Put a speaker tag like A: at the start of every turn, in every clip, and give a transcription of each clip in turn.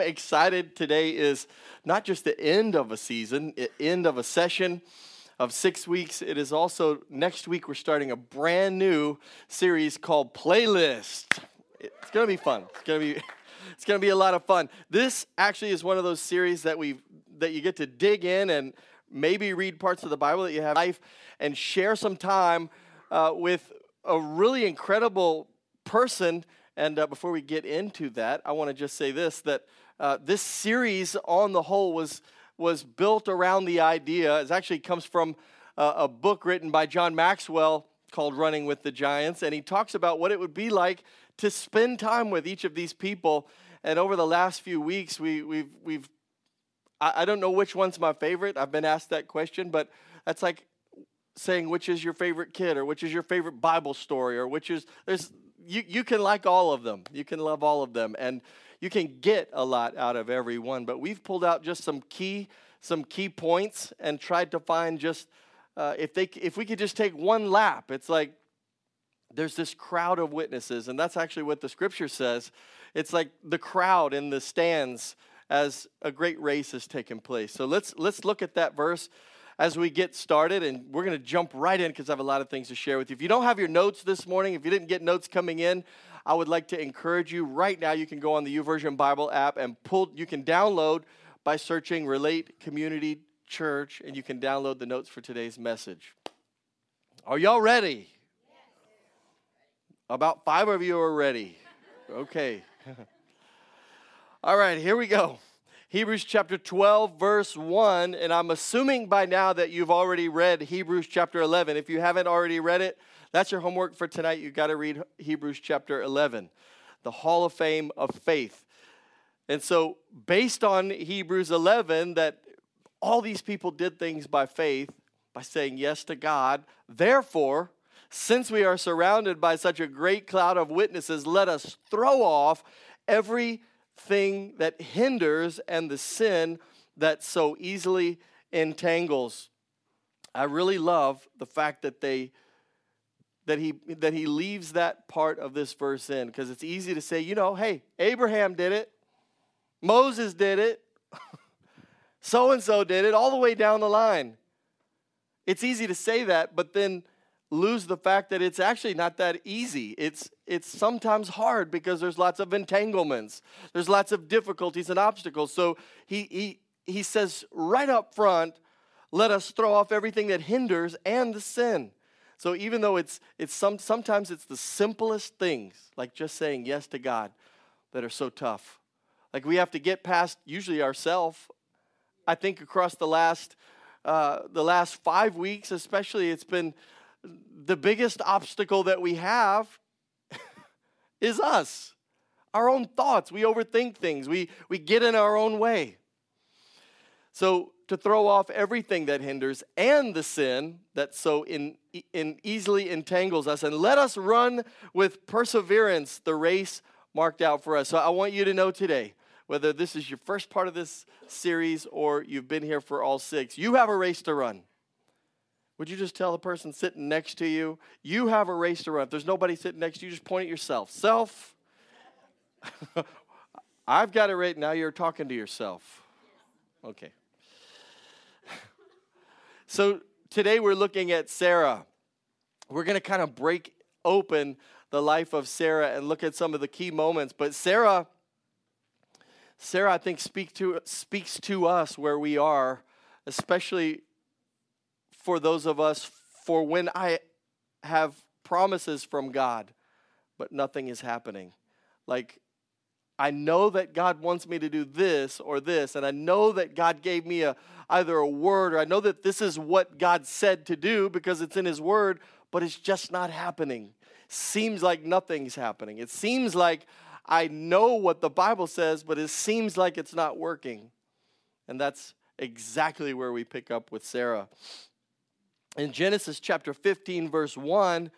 A: Excited. Today is not just the end of a season, end of a session of six weeks. It is also next week, we're starting a brand new series called Playlist. It's going to be fun. It's going to be. It's to be a lot of fun. This actually is one of those series that we that you get to dig in and maybe read parts of the Bible that you have life and share some time uh, with a really incredible person and uh, before we get into that, I want to just say this that uh, this series on the whole was, was built around the idea, it actually comes from uh, a book written by John Maxwell called Running with the Giants. And he talks about what it would be like to spend time with each of these people. And over the last few weeks, we, we've, we've I, I don't know which one's my favorite. I've been asked that question, but that's like saying which is your favorite kid or which is your favorite Bible story or which is there's you, you can like all of them. You can love all of them. And you can get a lot out of every one. But we've pulled out just some key, some key points and tried to find just uh, if they if we could just take one lap. It's like there's this crowd of witnesses, and that's actually what the scripture says. It's like the crowd in the stands as a great race has taken place. So let's let's look at that verse as we get started, and we're going to jump right in because I have a lot of things to share with you. If you don't have your notes this morning, if you didn't get notes coming in, I would like to encourage you right now. You can go on the YouVersion Bible app and pull. You can download by searching "Relate Community Church," and you can download the notes for today's message. Are y'all ready? About five of you are ready. Okay. All right, here we go. Hebrews chapter 12, verse 1. And I'm assuming by now that you've already read Hebrews chapter 11. If you haven't already read it, that's your homework for tonight. You've got to read Hebrews chapter 11, the Hall of Fame of Faith. And so, based on Hebrews 11, that all these people did things by faith, by saying yes to God. Therefore, since we are surrounded by such a great cloud of witnesses, let us throw off every thing that hinders and the sin that so easily entangles. I really love the fact that they that he that he leaves that part of this verse in because it's easy to say, you know, hey, Abraham did it. Moses did it. so and so did it all the way down the line. It's easy to say that, but then lose the fact that it's actually not that easy. It's it's sometimes hard because there's lots of entanglements. There's lots of difficulties and obstacles. So he he he says right up front, let us throw off everything that hinders and the sin. So even though it's it's some sometimes it's the simplest things, like just saying yes to God, that are so tough. Like we have to get past usually ourself. I think across the last uh, the last five weeks, especially, it's been the biggest obstacle that we have is us, our own thoughts. We overthink things, we, we get in our own way. So, to throw off everything that hinders and the sin that so in, in easily entangles us, and let us run with perseverance the race marked out for us. So, I want you to know today whether this is your first part of this series or you've been here for all six, you have a race to run. Would you just tell the person sitting next to you, you have a race to run? If there's nobody sitting next to you, just point at yourself. Self. I've got it right now. You're talking to yourself. Okay. So today we're looking at Sarah. We're going to kind of break open the life of Sarah and look at some of the key moments. But Sarah, Sarah, I think, speak to, speaks to us where we are, especially for those of us for when I have promises from God, but nothing is happening. Like, I know that God wants me to do this or this, and I know that God gave me a, either a word or I know that this is what God said to do because it's in His word, but it's just not happening. Seems like nothing's happening. It seems like I know what the Bible says, but it seems like it's not working. And that's exactly where we pick up with Sarah in Genesis chapter 15, verse 1,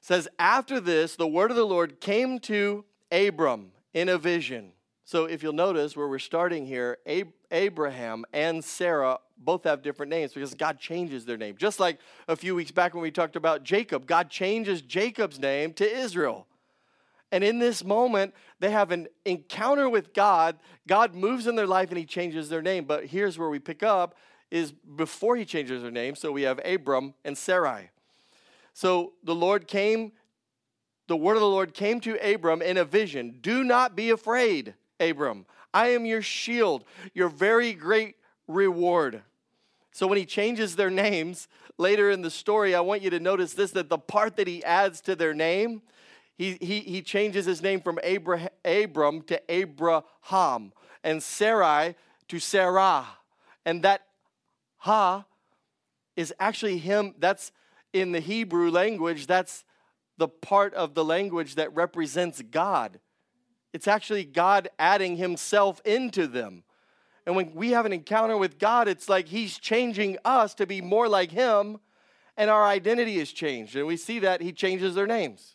A: says, After this, the word of the Lord came to Abram in a vision. So if you'll notice where we're starting here, Ab- Abraham and Sarah both have different names because God changes their name. Just like a few weeks back when we talked about Jacob, God changes Jacob's name to Israel. And in this moment, they have an encounter with God. God moves in their life and he changes their name. But here's where we pick up is before he changes their name. So we have Abram and Sarai. So the Lord came, the word of the Lord came to Abram in a vision. Do not be afraid, Abram. I am your shield, your very great reward. So when he changes their names later in the story, I want you to notice this that the part that he adds to their name, he, he, he changes his name from Abraham, Abram to Abraham and Sarai to Sarah. And that ha is actually him, that's in the Hebrew language, that's the part of the language that represents God. It's actually God adding himself into them. And when we have an encounter with God, it's like he's changing us to be more like him, and our identity is changed. And we see that he changes their names.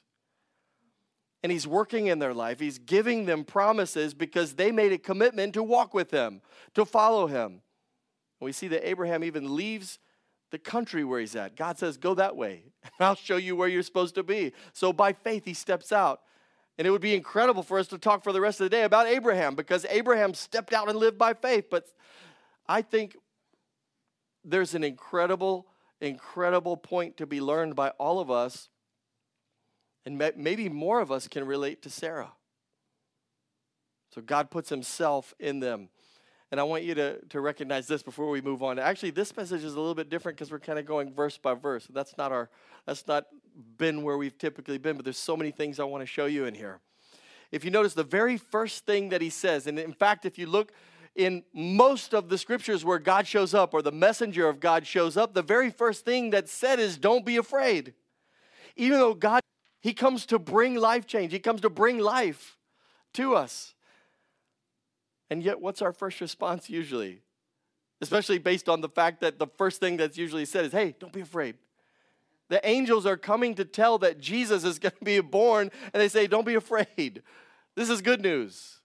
A: And he's working in their life. He's giving them promises because they made a commitment to walk with him, to follow him. And we see that Abraham even leaves the country where he's at. God says, Go that way, and I'll show you where you're supposed to be. So by faith, he steps out. And it would be incredible for us to talk for the rest of the day about Abraham because Abraham stepped out and lived by faith. But I think there's an incredible, incredible point to be learned by all of us. And maybe more of us can relate to Sarah. So God puts himself in them. And I want you to, to recognize this before we move on. Actually, this message is a little bit different because we're kind of going verse by verse. That's not our that's not been where we've typically been, but there's so many things I want to show you in here. If you notice the very first thing that he says, and in fact, if you look in most of the scriptures where God shows up or the messenger of God shows up, the very first thing that's said is, Don't be afraid. Even though God, He comes to bring life change, He comes to bring life to us. And yet, what's our first response usually? Especially based on the fact that the first thing that's usually said is, hey, don't be afraid. The angels are coming to tell that Jesus is going to be born, and they say, don't be afraid. This is good news.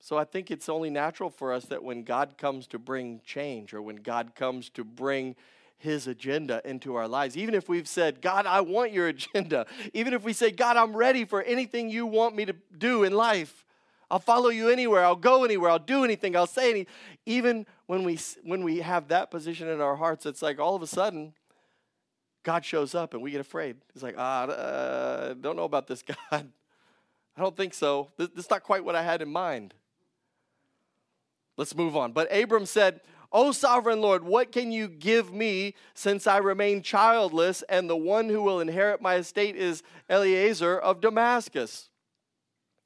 A: So I think it's only natural for us that when God comes to bring change or when God comes to bring his agenda into our lives. Even if we've said, God, I want your agenda. Even if we say, God, I'm ready for anything you want me to do in life. I'll follow you anywhere. I'll go anywhere. I'll do anything. I'll say anything. Even when we, when we have that position in our hearts, it's like all of a sudden, God shows up and we get afraid. It's like, ah, uh, don't know about this, God. I don't think so. This, this is not quite what I had in mind. Let's move on. But Abram said, O sovereign Lord, what can you give me since I remain childless, and the one who will inherit my estate is Eliezer of Damascus?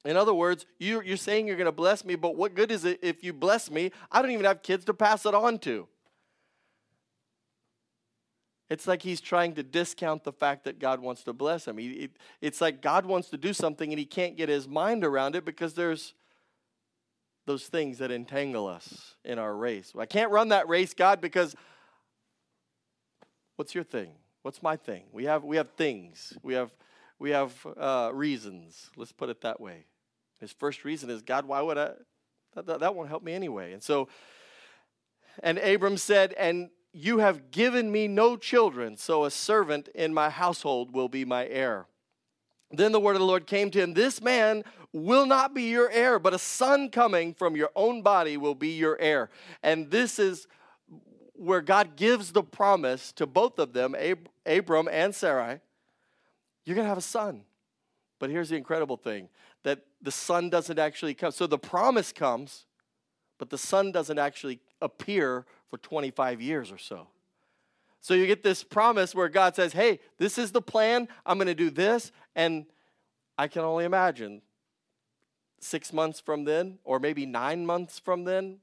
A: In other words, you, are saying you're going to bless me, but what good is it if you bless me? I don't even have kids to pass it on to. It's like he's trying to discount the fact that God wants to bless him. He, it, it's like God wants to do something and he can't get his mind around it because there's those things that entangle us in our race. I can't run that race, God, because what's your thing? What's my thing? We have we have things. We have we have uh, reasons. Let's put it that way. His first reason is God. Why would I? That, that, that won't help me anyway. And so, and Abram said, and you have given me no children, so a servant in my household will be my heir. Then the word of the Lord came to him This man will not be your heir, but a son coming from your own body will be your heir. And this is where God gives the promise to both of them, Ab- Abram and Sarai you're going to have a son. But here's the incredible thing that the son doesn't actually come. So the promise comes, but the son doesn't actually appear for 25 years or so. So you get this promise where God says, Hey, this is the plan. I'm going to do this. And I can only imagine six months from then, or maybe nine months from then.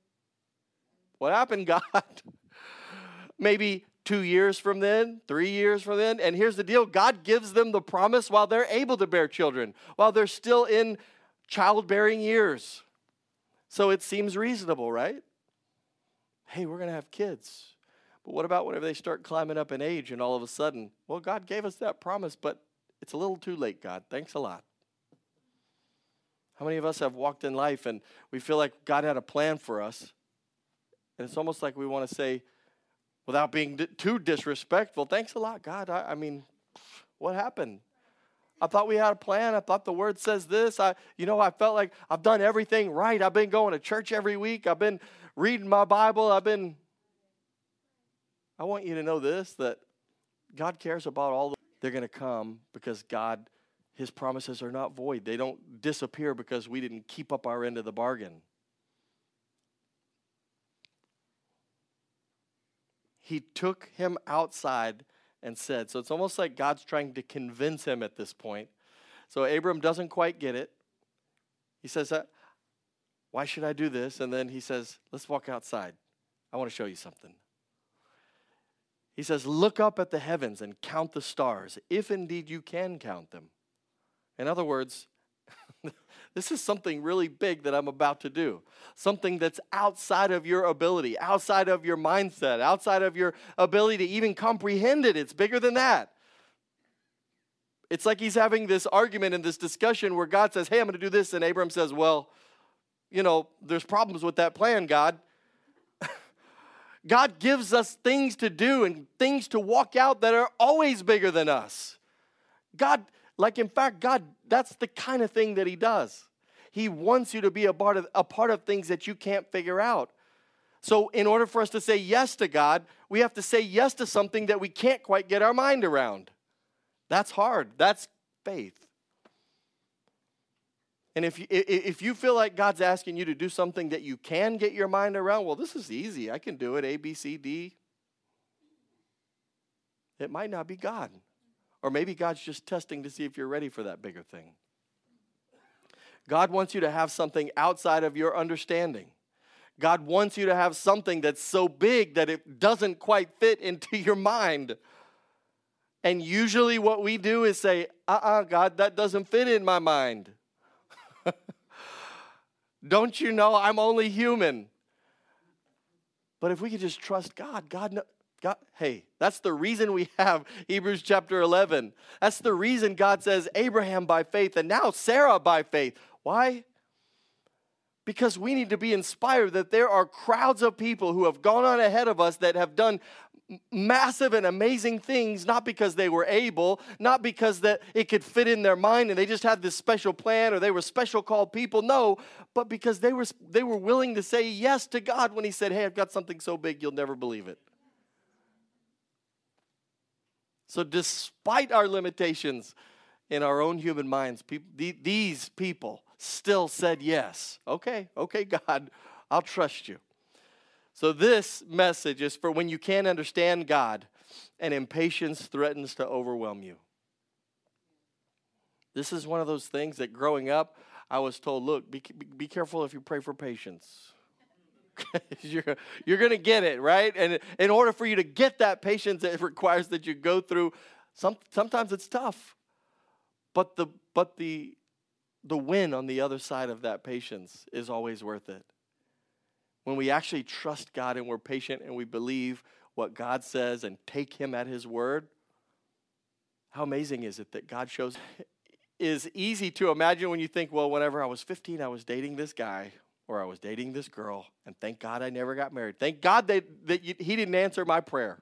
A: What happened, God? maybe two years from then, three years from then. And here's the deal God gives them the promise while they're able to bear children, while they're still in childbearing years. So it seems reasonable, right? Hey, we're going to have kids. But what about whenever they start climbing up in age and all of a sudden, well, God gave us that promise, but it's a little too late, God. Thanks a lot. How many of us have walked in life and we feel like God had a plan for us? And it's almost like we want to say, without being too disrespectful, thanks a lot, God. I, I mean, What happened? I thought we had a plan. I thought the word says this. I, you know, I felt like I've done everything right. I've been going to church every week. I've been reading my Bible. I've been. I want you to know this that God cares about all the. They're going to come because God, His promises are not void. They don't disappear because we didn't keep up our end of the bargain. He took him outside and said. So it's almost like God's trying to convince him at this point. So Abram doesn't quite get it. He says, uh, Why should I do this? And then he says, Let's walk outside. I want to show you something. He says, Look up at the heavens and count the stars, if indeed you can count them. In other words, this is something really big that I'm about to do. Something that's outside of your ability, outside of your mindset, outside of your ability to even comprehend it. It's bigger than that. It's like he's having this argument and this discussion where God says, Hey, I'm going to do this. And Abram says, Well, you know, there's problems with that plan, God. God gives us things to do and things to walk out that are always bigger than us. God like, in fact, God, that's the kind of thing that He does. He wants you to be a part of, a part of things that you can't figure out. So, in order for us to say yes to God, we have to say yes to something that we can't quite get our mind around. That's hard. That's faith. And if you, if you feel like God's asking you to do something that you can get your mind around, well, this is easy. I can do it A, B, C, D. It might not be God. Or maybe God's just testing to see if you're ready for that bigger thing. God wants you to have something outside of your understanding. God wants you to have something that's so big that it doesn't quite fit into your mind. And usually, what we do is say, uh uh-uh, uh God, that doesn't fit in my mind. Don't you know I'm only human? But if we could just trust God, God, knows. God, hey, that's the reason we have Hebrews chapter 11. That's the reason God says Abraham by faith and now Sarah by faith. Why? Because we need to be inspired that there are crowds of people who have gone on ahead of us that have done massive and amazing things not because they were able not because that it could fit in their mind and they just had this special plan or they were special called people no but because they were they were willing to say yes to God when he said hey I've got something so big you'll never believe it so, despite our limitations in our own human minds, people, these people still said yes. Okay, okay, God, I'll trust you. So, this message is for when you can't understand God and impatience threatens to overwhelm you. This is one of those things that growing up, I was told, look, be, be careful if you pray for patience. you're, you're going to get it, right? And in order for you to get that patience, it requires that you go through some sometimes it's tough. But the but the the win on the other side of that patience is always worth it. When we actually trust God and we're patient and we believe what God says and take him at his word, how amazing is it that God shows is easy to imagine when you think, well, whenever I was 15, I was dating this guy or I was dating this girl, and thank God I never got married. Thank God that, that you, He didn't answer my prayer.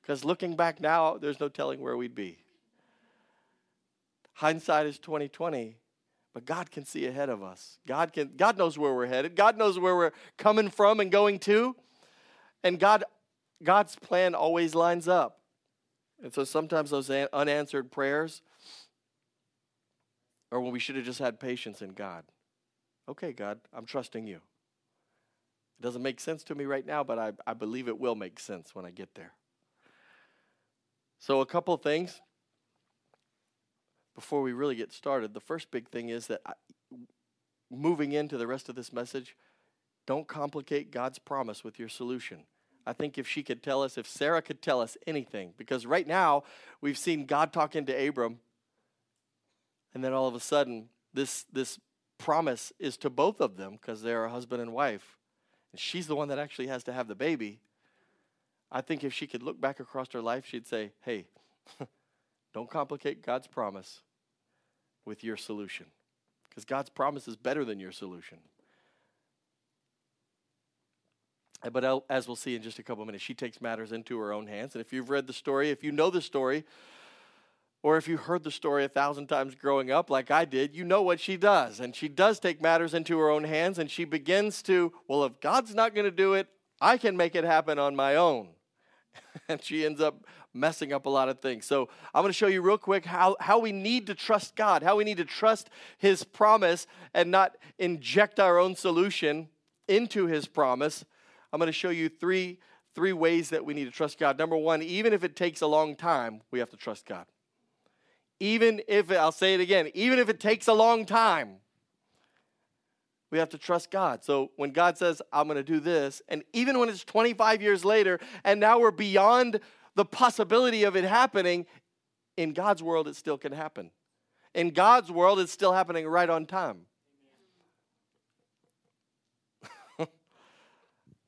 A: Because looking back now, there's no telling where we'd be. Hindsight is 2020, but God can see ahead of us. God can God knows where we're headed. God knows where we're coming from and going to. And God God's plan always lines up. And so sometimes those unanswered prayers are when we should have just had patience in God. Okay, God, I'm trusting you. It doesn't make sense to me right now, but I, I believe it will make sense when I get there. So, a couple things before we really get started. The first big thing is that I, moving into the rest of this message, don't complicate God's promise with your solution. I think if she could tell us, if Sarah could tell us anything, because right now we've seen God talking to Abram, and then all of a sudden, this, this promise is to both of them because they're a husband and wife. And she's the one that actually has to have the baby. I think if she could look back across her life, she'd say, hey, don't complicate God's promise with your solution. Because God's promise is better than your solution. Eh, but as we'll see in just a couple of minutes, she takes matters into her own hands. And if you've read the story, if you know the story, or if you heard the story a thousand times growing up, like I did, you know what she does. And she does take matters into her own hands and she begins to, well, if God's not going to do it, I can make it happen on my own. and she ends up messing up a lot of things. So I'm going to show you real quick how, how we need to trust God, how we need to trust His promise and not inject our own solution into His promise. I'm going to show you three, three ways that we need to trust God. Number one, even if it takes a long time, we have to trust God even if it, I'll say it again, even if it takes a long time, we have to trust God. So when God says, I'm going to do this, and even when it's 25 years later, and now we're beyond the possibility of it happening, in God's world, it still can happen. In God's world, it's still happening right on time.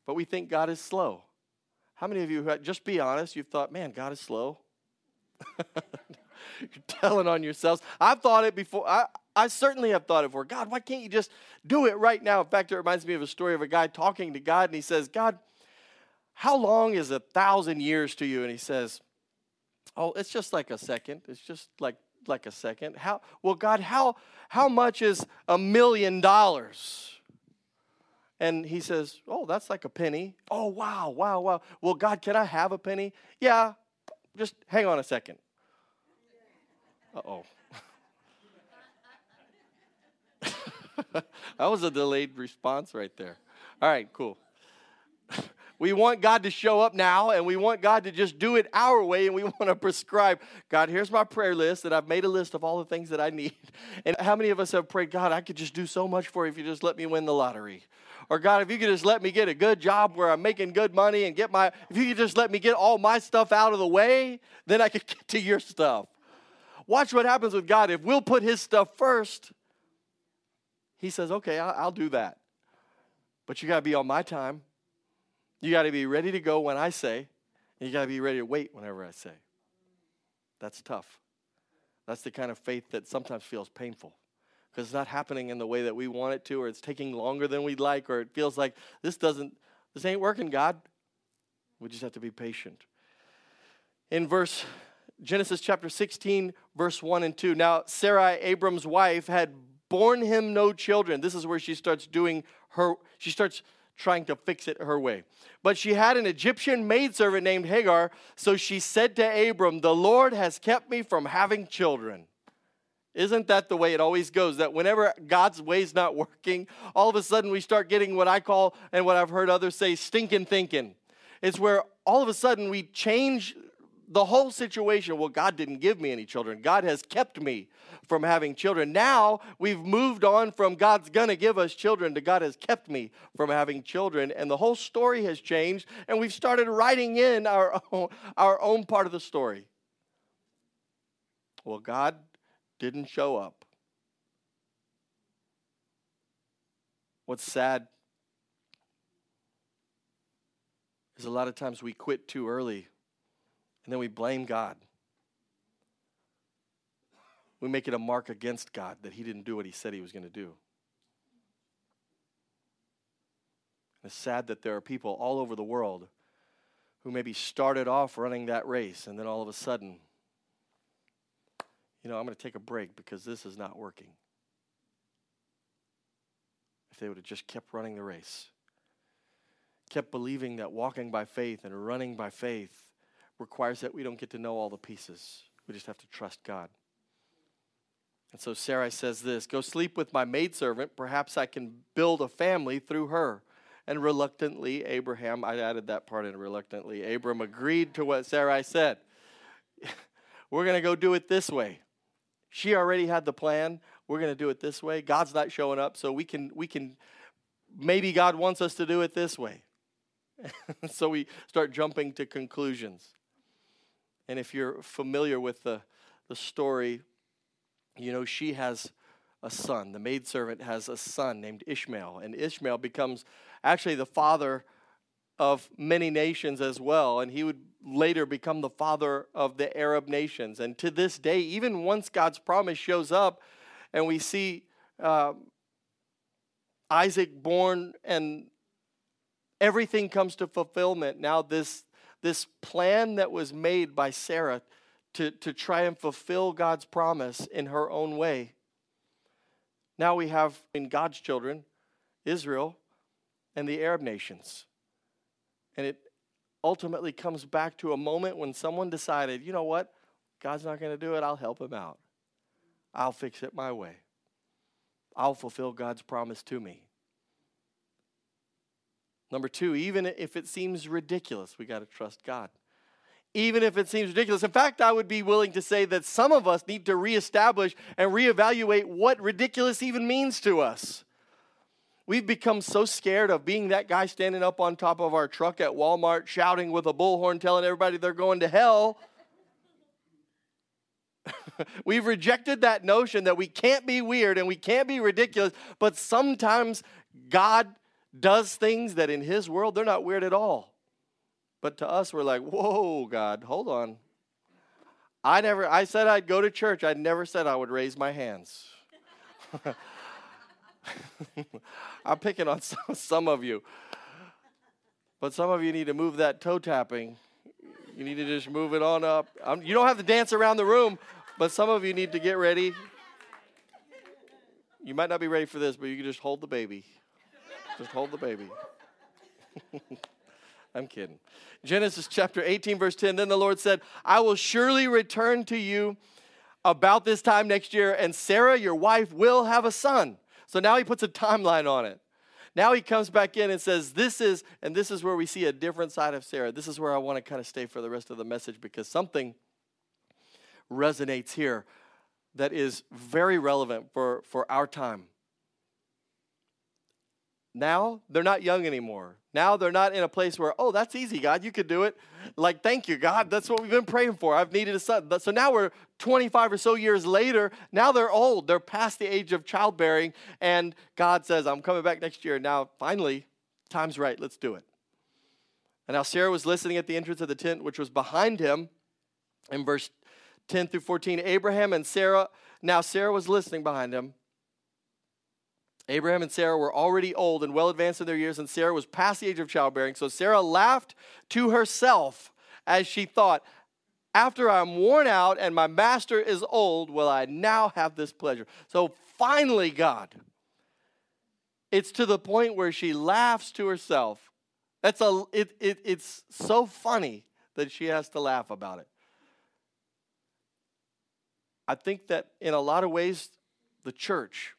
A: but we think God is slow. How many of you, just be honest, you've thought, man, God is slow? You're telling on yourselves. I've thought it before. I, I certainly have thought it before. God, why can't you just do it right now? In fact, it reminds me of a story of a guy talking to God, and he says, God, how long is a thousand years to you? And he says, Oh, it's just like a second. It's just like like a second. How well, God, how how much is a million dollars? And he says, Oh, that's like a penny. Oh, wow, wow, wow. Well, God, can I have a penny? Yeah, just hang on a second. Uh oh. that was a delayed response right there. All right, cool. We want God to show up now and we want God to just do it our way and we want to prescribe God, here's my prayer list and I've made a list of all the things that I need. And how many of us have prayed, God, I could just do so much for you if you just let me win the lottery? Or God, if you could just let me get a good job where I'm making good money and get my, if you could just let me get all my stuff out of the way, then I could get to your stuff. Watch what happens with God. If we'll put His stuff first, He says, okay, I'll, do that. But you got to be on my time. You got to be ready to go when I say, and you got to be ready to wait whenever I say. That's tough. That's the kind of faith that sometimes feels painful because it's not happening in the way that we want it to, or it's taking longer than we'd like, or it feels like this doesn't, this ain't working, God. We just have to be patient. In verse Genesis chapter 16, verse 1 and 2. Now, Sarai, Abram's wife, had borne him no children. This is where she starts doing her, she starts trying to fix it her way. But she had an Egyptian maidservant named Hagar, so she said to Abram, The Lord has kept me from having children. Isn't that the way it always goes? That whenever God's way's not working, all of a sudden we start getting what I call, and what I've heard others say, stinking thinking. It's where all of a sudden we change the whole situation well, God didn't give me any children. God has kept me from having children. Now we've moved on from God's going to give us children to God has kept me from having children. And the whole story has changed, and we've started writing in our own, our own part of the story. Well, God didn't show up. What's sad is a lot of times we quit too early and then we blame God. We make it a mark against God that He didn't do what He said He was going to do. And It's sad that there are people all over the world who maybe started off running that race and then all of a sudden, you know, I'm going to take a break because this is not working. If they would have just kept running the race, kept believing that walking by faith and running by faith requires that we don't get to know all the pieces. We just have to trust God. And so Sarai says this Go sleep with my maidservant. Perhaps I can build a family through her. And reluctantly, Abraham, I added that part in reluctantly, Abram agreed to what Sarai said. We're going to go do it this way. She already had the plan. We're going to do it this way. God's not showing up, so we can, we can, maybe God wants us to do it this way. so we start jumping to conclusions. And if you're familiar with the, the story, you know, she has a son. The maidservant has a son named Ishmael. And Ishmael becomes actually the father of many nations as well. And he would later become the father of the Arab nations. And to this day, even once God's promise shows up and we see uh, Isaac born and everything comes to fulfillment, now this this plan that was made by Sarah to, to try and fulfill God's promise in her own way. Now we have in God's children, Israel and the Arab nations. And it ultimately comes back to a moment when someone decided, you know what? God's not going to do it. I'll help him out. I'll fix it my way. I'll fulfill God's promise to me. Number two, even if it seems ridiculous, we got to trust God. Even if it seems ridiculous. In fact, I would be willing to say that some of us need to reestablish and reevaluate what ridiculous even means to us. We've become so scared of being that guy standing up on top of our truck at Walmart shouting with a bullhorn telling everybody they're going to hell. We've rejected that notion that we can't be weird and we can't be ridiculous, but sometimes God does things that in His world they're not weird at all. But to us, we're like, whoa, God, hold on. I never, I said I'd go to church. I never said I would raise my hands. I'm picking on some, some of you. But some of you need to move that toe tapping. You need to just move it on up. You don't have to dance around the room, but some of you need to get ready. You might not be ready for this, but you can just hold the baby. Just hold the baby. I'm kidding. Genesis chapter 18, verse 10. Then the Lord said, I will surely return to you about this time next year, and Sarah, your wife, will have a son. So now he puts a timeline on it. Now he comes back in and says, This is, and this is where we see a different side of Sarah. This is where I want to kind of stay for the rest of the message because something resonates here that is very relevant for, for our time. Now they're not young anymore. Now they're not in a place where, oh, that's easy, God, you could do it. Like, thank you, God. That's what we've been praying for. I've needed a son. So now we're 25 or so years later. Now they're old. They're past the age of childbearing. And God says, I'm coming back next year. Now, finally, time's right. Let's do it. And now Sarah was listening at the entrance of the tent, which was behind him. In verse 10 through 14, Abraham and Sarah, now Sarah was listening behind him. Abraham and Sarah were already old and well advanced in their years, and Sarah was past the age of childbearing. So Sarah laughed to herself as she thought, After I'm worn out and my master is old, will I now have this pleasure? So finally, God, it's to the point where she laughs to herself. That's a, it, it, it's so funny that she has to laugh about it. I think that in a lot of ways, the church,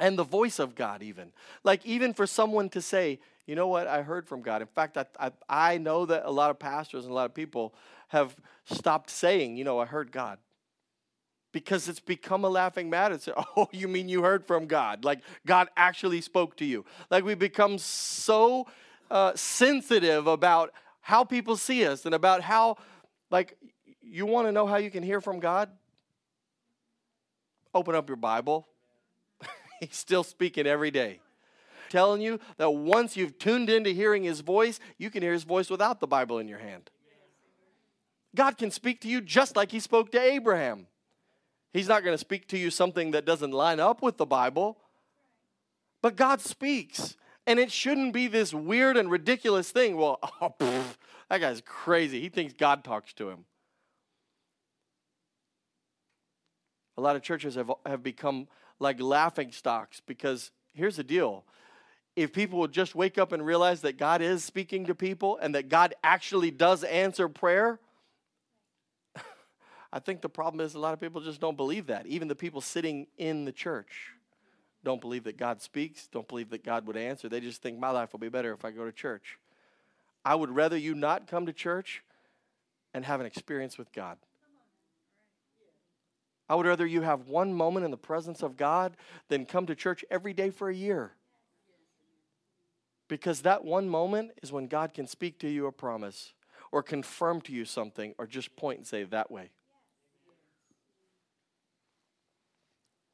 A: and the voice of God, even. Like, even for someone to say, you know what, I heard from God. In fact, I, I, I, know that a lot of pastors and a lot of people have stopped saying, you know, I heard God. Because it's become a laughing matter. It's, oh, you mean you heard from God? Like, God actually spoke to you. Like, we become so uh, sensitive about how people see us and about how, like, you want to know how you can hear from God? Open up your Bible He's still speaking every day. Telling you that once you've tuned into hearing his voice, you can hear his voice without the Bible in your hand. God can speak to you just like he spoke to Abraham. He's not going to speak to you something that doesn't line up with the Bible, but God speaks. And it shouldn't be this weird and ridiculous thing. Well, oh, pff, that guy's crazy. He thinks God talks to him. A lot of churches have, have become like laughing stocks because here's the deal if people would just wake up and realize that God is speaking to people and that God actually does answer prayer, I think the problem is a lot of people just don't believe that. Even the people sitting in the church don't believe that God speaks, don't believe that God would answer. They just think my life will be better if I go to church. I would rather you not come to church and have an experience with God. I would rather you have one moment in the presence of God than come to church every day for a year. Because that one moment is when God can speak to you a promise or confirm to you something or just point and say that way.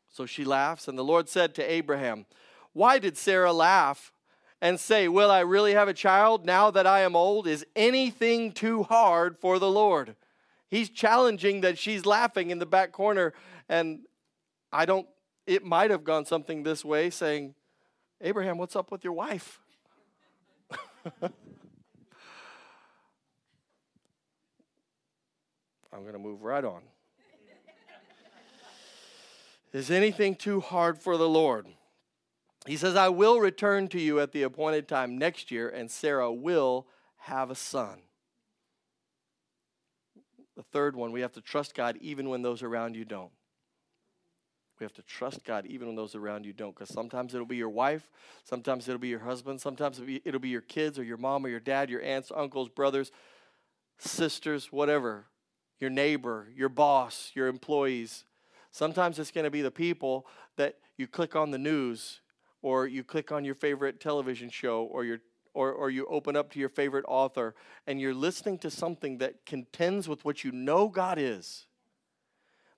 A: So she laughs, and the Lord said to Abraham, Why did Sarah laugh and say, Will I really have a child now that I am old? Is anything too hard for the Lord? He's challenging that she's laughing in the back corner. And I don't, it might have gone something this way saying, Abraham, what's up with your wife? I'm going to move right on. Is anything too hard for the Lord? He says, I will return to you at the appointed time next year, and Sarah will have a son. The third one, we have to trust God even when those around you don't. We have to trust God even when those around you don't, because sometimes it'll be your wife, sometimes it'll be your husband, sometimes it'll be, it'll be your kids or your mom or your dad, your aunts, uncles, brothers, sisters, whatever, your neighbor, your boss, your employees. Sometimes it's going to be the people that you click on the news or you click on your favorite television show or your or, or you open up to your favorite author and you're listening to something that contends with what you know God is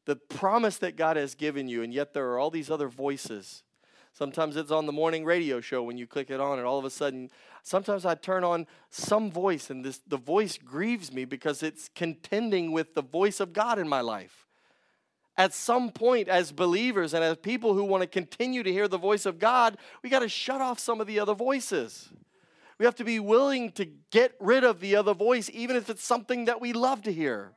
A: the promise that God has given you, and yet there are all these other voices. Sometimes it's on the morning radio show when you click it on, and all of a sudden, sometimes I turn on some voice, and this the voice grieves me because it's contending with the voice of God in my life. At some point, as believers and as people who want to continue to hear the voice of God, we got to shut off some of the other voices. We have to be willing to get rid of the other voice, even if it's something that we love to hear.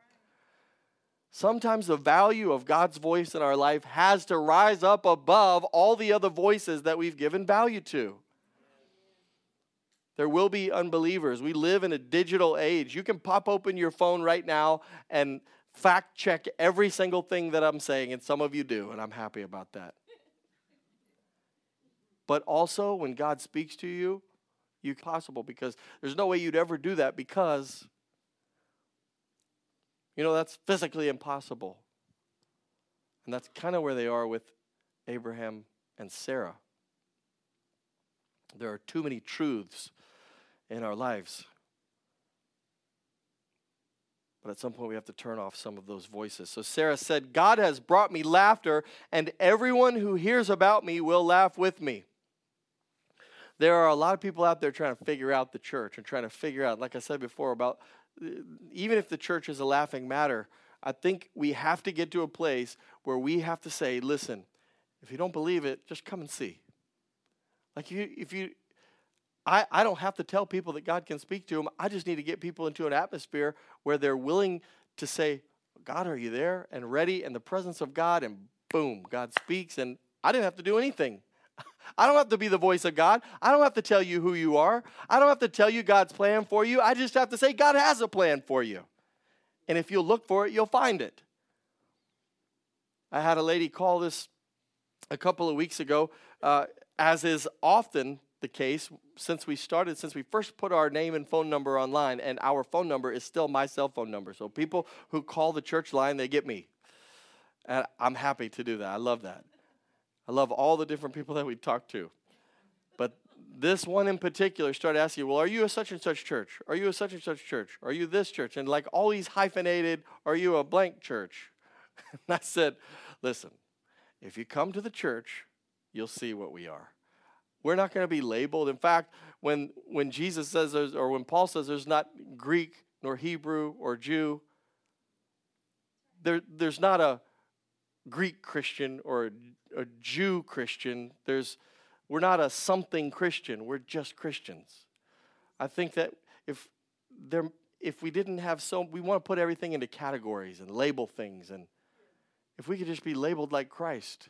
A: Sometimes the value of God's voice in our life has to rise up above all the other voices that we've given value to. There will be unbelievers. We live in a digital age. You can pop open your phone right now and fact check every single thing that I'm saying, and some of you do, and I'm happy about that. But also, when God speaks to you, you possible because there's no way you'd ever do that because you know, that's physically impossible. And that's kind of where they are with Abraham and Sarah. There are too many truths in our lives. But at some point, we have to turn off some of those voices. So Sarah said, God has brought me laughter, and everyone who hears about me will laugh with me. There are a lot of people out there trying to figure out the church and trying to figure out, like I said before, about even if the church is a laughing matter, I think we have to get to a place where we have to say, listen, if you don't believe it, just come and see. Like you, if you I, I don't have to tell people that God can speak to them. I just need to get people into an atmosphere where they're willing to say, God, are you there? And ready in the presence of God, and boom, God speaks. And I didn't have to do anything. I don't have to be the voice of God. I don't have to tell you who you are. I don't have to tell you God's plan for you. I just have to say, God has a plan for you. And if you'll look for it, you'll find it. I had a lady call this a couple of weeks ago, uh, as is often the case since we started, since we first put our name and phone number online, and our phone number is still my cell phone number. So people who call the church line, they get me. And I'm happy to do that. I love that. I love all the different people that we talked to. But this one in particular started asking, Well, are you a such and such church? Are you a such and such church? Are you this church? And like all these hyphenated, Are you a blank church? and I said, Listen, if you come to the church, you'll see what we are. We're not going to be labeled. In fact, when, when Jesus says, or when Paul says there's not Greek nor Hebrew or Jew, there, there's not a Greek Christian or a Jew Christian. There's, we're not a something Christian. We're just Christians. I think that if there, if we didn't have so, we want to put everything into categories and label things, and if we could just be labeled like Christ.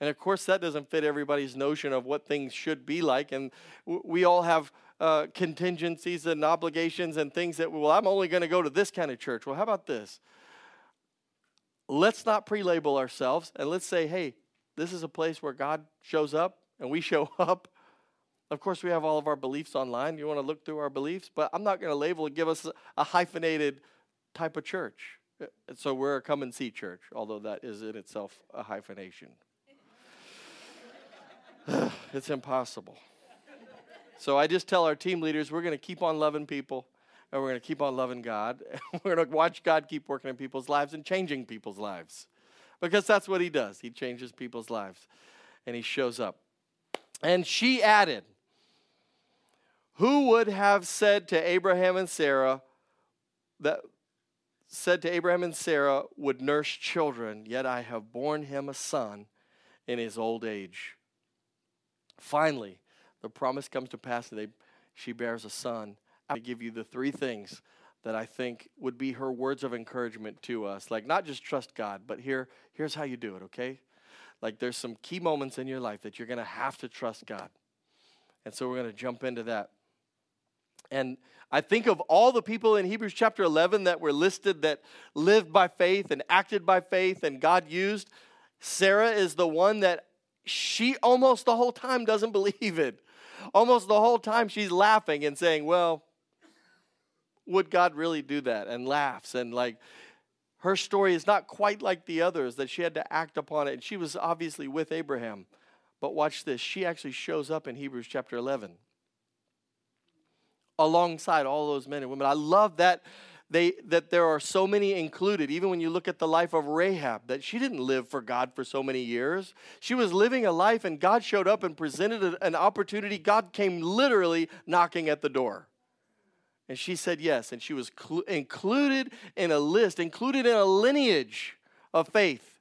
A: And of course, that doesn't fit everybody's notion of what things should be like. And we all have uh, contingencies and obligations and things that, well, I'm only going to go to this kind of church. Well, how about this? Let's not pre label ourselves and let's say, hey, this is a place where God shows up and we show up. Of course, we have all of our beliefs online. You want to look through our beliefs, but I'm not going to label and give us a hyphenated type of church. So we're a come and see church, although that is in itself a hyphenation. it's impossible. So I just tell our team leaders we're going to keep on loving people and we're going to keep on loving God. we're going to watch God keep working in people's lives and changing people's lives. Because that's what he does. He changes people's lives and he shows up. And she added, Who would have said to Abraham and Sarah that said to Abraham and Sarah would nurse children, yet I have borne him a son in his old age. Finally, the promise comes to pass that they, she bears a son I give you the three things that I think would be her words of encouragement to us. Like, not just trust God, but here, here's how you do it, okay? Like, there's some key moments in your life that you're going to have to trust God. And so we're going to jump into that. And I think of all the people in Hebrews chapter 11 that were listed that lived by faith and acted by faith and God used. Sarah is the one that she almost the whole time doesn't believe it. Almost the whole time she's laughing and saying, Well, would God really do that? And laughs. And like, her story is not quite like the others, that she had to act upon it. And she was obviously with Abraham. But watch this. She actually shows up in Hebrews chapter 11 alongside all those men and women. I love that they that there are so many included even when you look at the life of rahab that she didn't live for god for so many years she was living a life and god showed up and presented an opportunity god came literally knocking at the door and she said yes and she was cl- included in a list included in a lineage of faith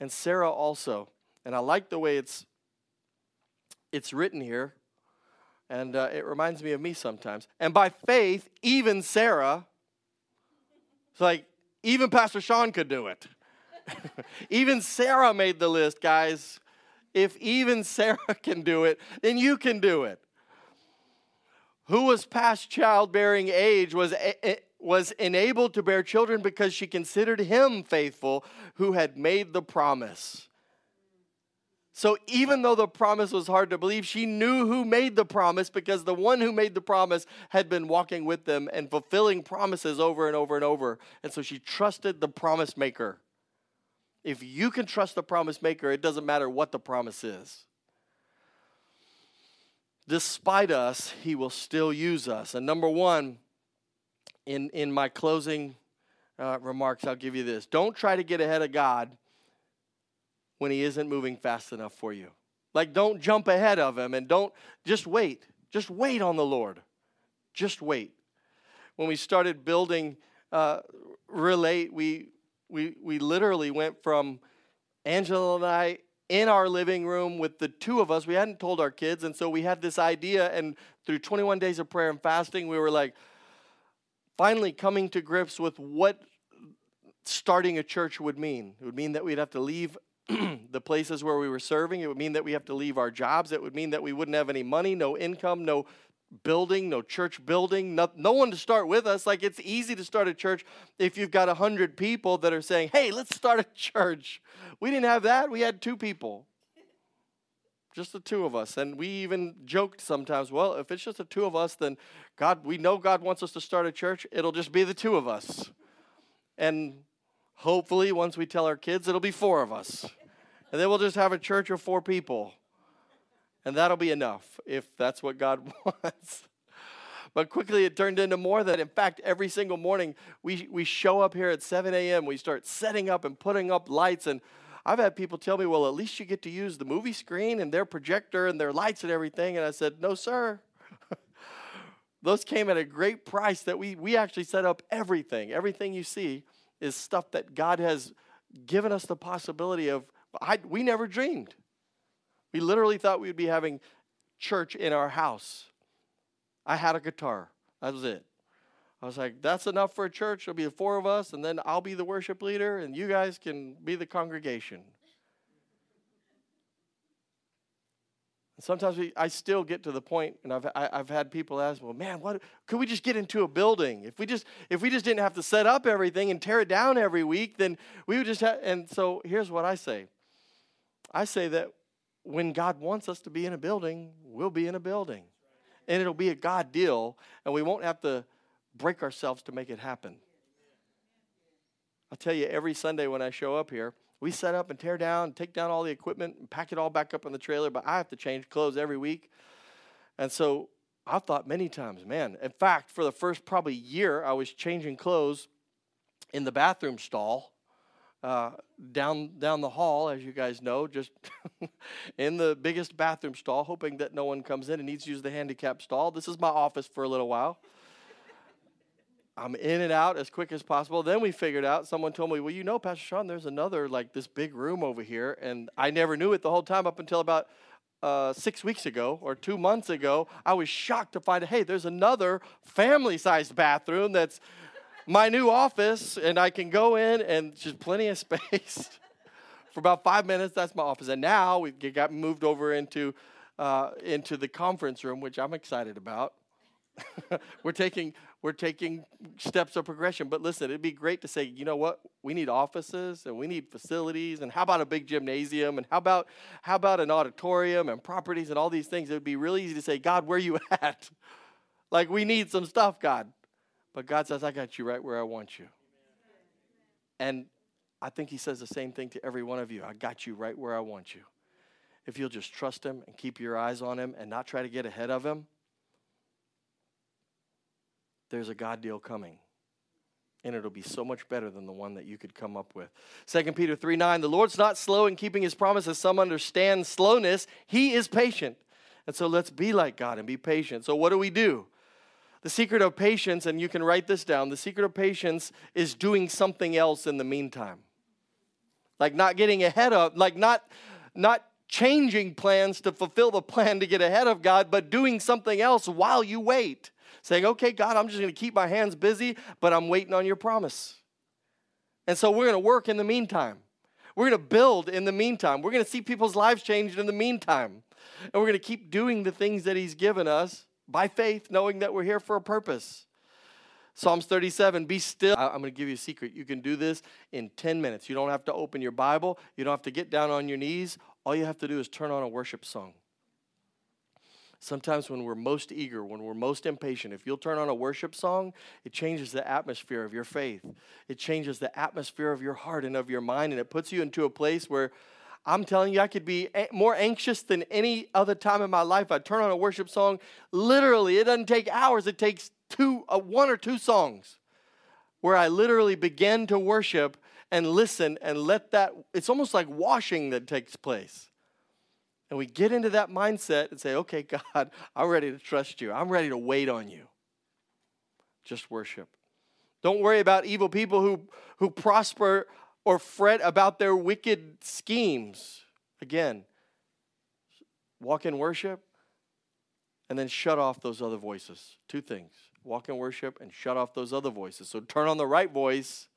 A: and sarah also and i like the way it's it's written here and uh, it reminds me of me sometimes. And by faith, even Sarah, it's like, even Pastor Sean could do it. even Sarah made the list, guys. If even Sarah can do it, then you can do it. Who was past childbearing age was, eh, eh, was enabled to bear children because she considered him faithful who had made the promise. So even though the promise was hard to believe, she knew who made the promise because the one who made the promise had been walking with them and fulfilling promises over and over and over. And so she trusted the promise maker. If you can trust the promise maker, it doesn't matter what the promise is. Despite us, he will still use us. And number one, in, in my closing uh, remarks, I'll give you this. Don't try to get ahead of God when he isn't moving fast enough for you. Like, don't jump ahead of him and don't just wait. Just wait on the Lord. Just wait. When we started building uh, Relate, we, we, we literally went from Angela and I in our living room with the two of us. We hadn't told our kids, and so we had this idea. And through 21 days of prayer and fasting, we were like finally coming to grips with what starting a church would mean. It would mean that we'd have to leave the places where we were serving. It would mean that we have to leave our jobs. It would mean that we wouldn't have any money, no income, no building, no church building, no, no one to start with us. Like it's easy to start a church if you've got a hundred people that are saying, "Hey, let's start a church." We didn't have that. We had two people, just the two of us, and we even joked sometimes. Well, if it's just the two of us, then God, we know God wants us to start a church. It'll just be the two of us, and hopefully, once we tell our kids, it'll be four of us. And then we'll just have a church of four people. And that'll be enough if that's what God wants. But quickly it turned into more than. In fact, every single morning we, we show up here at 7 a.m. We start setting up and putting up lights. And I've had people tell me, well, at least you get to use the movie screen and their projector and their lights and everything. And I said, no, sir. Those came at a great price that we, we actually set up everything. Everything you see is stuff that God has given us the possibility of I, we never dreamed. We literally thought we would be having church in our house. I had a guitar. That was it. I was like, that's enough for a church. There'll be the four of us, and then I'll be the worship leader, and you guys can be the congregation. sometimes we, I still get to the point, and I've I, have i have had people ask, "Well, man, what could we just get into a building? If we just if we just didn't have to set up everything and tear it down every week, then we would just have." And so here's what I say: I say that when God wants us to be in a building, we'll be in a building. And it'll be a God deal, and we won't have to break ourselves to make it happen. I'll tell you, every Sunday when I show up here, we set up and tear down, take down all the equipment, and pack it all back up in the trailer, but I have to change clothes every week. And so I've thought many times, man, in fact, for the first probably year, I was changing clothes in the bathroom stall uh, down down the hall, as you guys know, just in the biggest bathroom stall, hoping that no one comes in and needs to use the handicap stall. This is my office for a little while. I'm in and out as quick as possible. Then we figured out. Someone told me, "Well, you know, Pastor Sean, there's another like this big room over here," and I never knew it the whole time up until about uh, six weeks ago or two months ago, I was shocked to find, hey, there's another family sized bathroom that's my new office, and I can go in and just plenty of space. For about five minutes, that's my office. And now we've got moved over into, uh, into the conference room, which I'm excited about. we're taking we're taking steps of progression. But listen, it'd be great to say, you know what? We need offices and we need facilities and how about a big gymnasium and how about how about an auditorium and properties and all these things? It would be really easy to say, God, where you at? like we need some stuff, God. But God says, I got you right where I want you. And I think he says the same thing to every one of you. I got you right where I want you. If you'll just trust him and keep your eyes on him and not try to get ahead of him, there's a God deal coming. And it'll be so much better than the one that you could come up with. 2 Peter 3 9, the Lord's not slow in keeping his promises. Some understand slowness. He is patient. And so let's be like God and be patient. So, what do we do? The secret of patience, and you can write this down the secret of patience is doing something else in the meantime. Like not getting ahead of, like not, not changing plans to fulfill the plan to get ahead of God, but doing something else while you wait saying, okay, God, I'm just to keep my hands busy, but I'm waiting on your promise. And so we're to work in the meantime. We're going to build in the meantime. We're going to see people's lives changed in the meantime. And we're going to keep doing the things that He's given us by faith, knowing that we're here for a purpose. Psalms 37, be still. I'm going to give you a secret. You can do this in 10 minutes. You don't have to open your Bible, you don't have to get down on your knees. All you have to do is turn on a worship song. Sometimes when we're most eager, when we're most impatient, if you'll turn on a worship song, it changes the atmosphere of your faith. It changes the atmosphere of your heart and of your mind, and it puts you into a place where I'm telling you, I could be more anxious than any other time in my life. I turn on a worship song. Literally, it doesn't take hours, it takes two, uh, one or two songs where I literally begin to worship and listen and let that, it's almost like washing that takes place. And we get into that mindset and say, okay, God, I'm ready to trust you. I'm ready to wait on you. Just worship. Don't worry about evil people who, who prosper or fret about their wicked schemes. Again, walk in worship and then shut off those other voices. Two things walk in worship and shut off those other voices. So turn on the right voice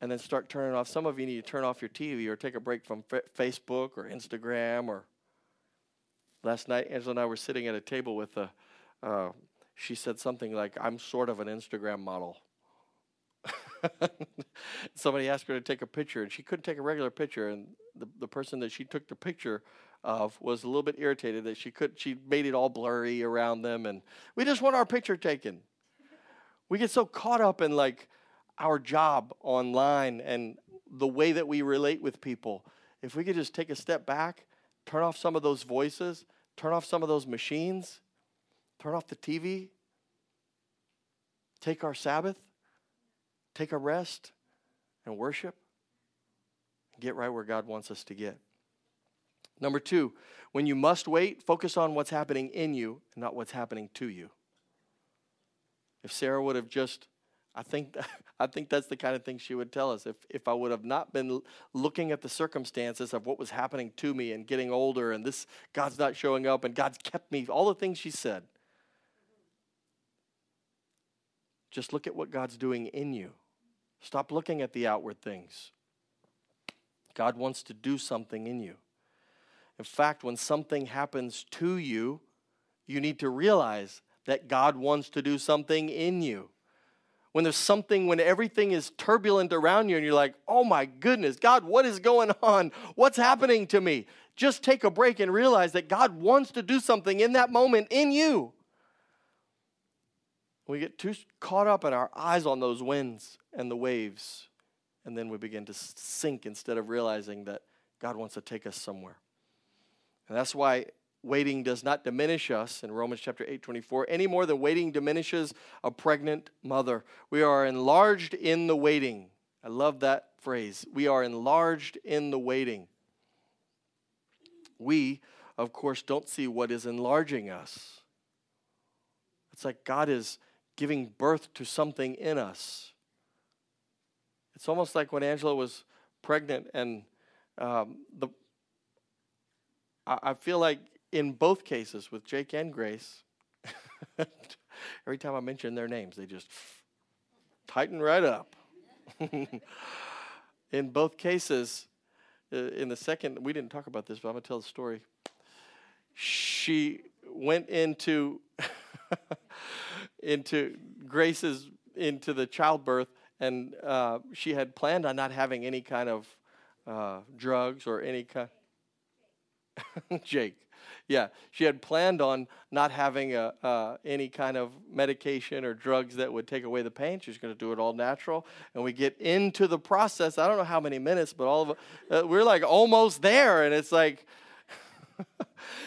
A: and then start turning off. Some of you need to turn off your TV or take a break from F- Facebook or Instagram. Or last night, Angela and I were sitting at a table with a. Uh, she said something like, "I'm sort of an Instagram model." Somebody asked her to take a picture, and she couldn't take a regular picture. And the, the person that she took the picture of was a little bit irritated that she could. She made it all blurry around them, and we just want our picture taken. We get so caught up in like our job online and the way that we relate with people, if we could just take a step back, turn off some of those voices, turn off some of those machines, turn off the TV, take our Sabbath, take a rest, and worship, get right where God wants us to get. Number two, when you must wait, focus on what's happening in you, and not what's happening to you. If Sarah would have just I think, I think that's the kind of thing she would tell us. If, if I would have not been looking at the circumstances of what was happening to me and getting older and this, God's not showing up and God's kept me, all the things she said. Just look at what God's doing in you. Stop looking at the outward things. God wants to do something in you. In fact, when something happens to you, you need to realize that God wants to do something in you when there's something, when everything is turbulent around you and you're like, oh my goodness, God, what is going on? What's happening to me? Just take a break and realize that God wants to do something in that moment in you. We get too caught up in our eyes on those winds and the waves, and then we begin to sink instead of realizing that God wants to take us somewhere. And that's why waiting does not diminish us in Romans chapter 8 24 any more than waiting diminishes a pregnant mother. We are enlarged in the waiting. I love that phrase. We are enlarged in the waiting. We, of course, don't see what is enlarging us. It's like God is giving birth to something in us. It's almost like when Angela was pregnant and um, the I, I feel like in both cases with Jake and Grace, every time I mention their names, they just tighten right up. in both cases, uh, in the second, we didn't talk about this, but I'm going to tell the story. She went into into Grace's into the childbirth, and uh, she had planned on not having any kind of uh, drugs or any kind. Jake, yeah, she had planned on not having a, uh, any kind of medication or drugs that would take away the pain. She's going to do it all natural, and we get into the process. I don't know how many minutes, but all of uh, we're like almost there, and it's like.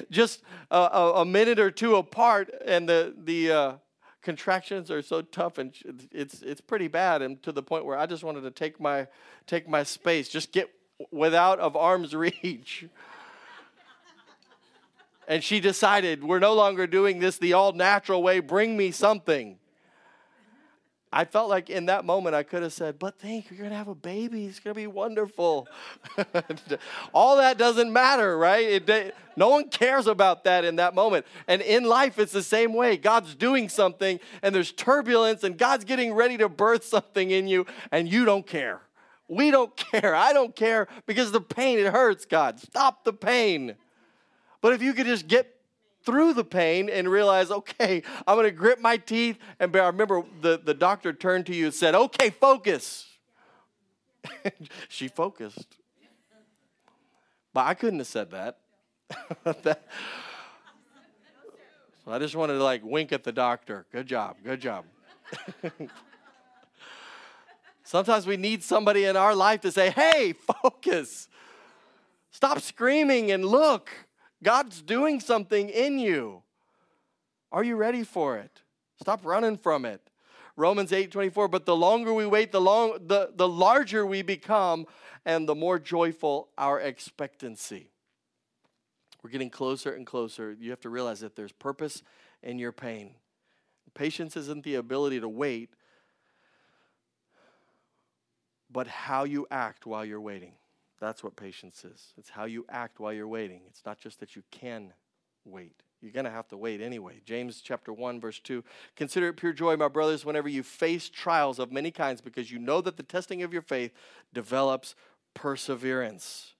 A: just a, a, minute or two apart, and the the uh, contractions are so tough and it's it's pretty bad and to the point where I just wanted to take my take my space just get without of arm's reach. And she decided we're no longer doing this the all natural way. Bring me something I felt like in that moment I could have said, But think, you're going to have a baby. It's going to be wonderful. All that doesn't matter, right? It, no one cares about that in that moment. And in life, it's the same way. God's doing something, and there's turbulence, and God's getting ready to birth something in you, and you don't care. We don't care. I don't care because the pain, it hurts, God. Stop the pain. But if you could just get through the pain and realize, okay, I'm going to grip my teeth. And I remember the, the doctor turned to you and said, okay, focus. she focused. But I couldn't have said that. that. So I just wanted to like wink at the doctor. Good job, good job. Sometimes we need somebody in our life to say, hey, focus. Stop screaming and look. God's doing something in you. Are you ready for it? Stop running from it. Romans 8 24, but the longer we wait, the, long, the, the larger we become, and the more joyful our expectancy. We're getting closer and closer. You have to realize that there's purpose in your pain. Patience isn't the ability to wait, but how you act while you're waiting. That's what patience is. It's how you act while you're waiting. It's not just that you can wait. You're going to have to wait anyway. James chapter 1 verse 2. Consider it pure joy, my brothers, whenever you face trials of many kinds because you know that the testing of your faith develops perseverance.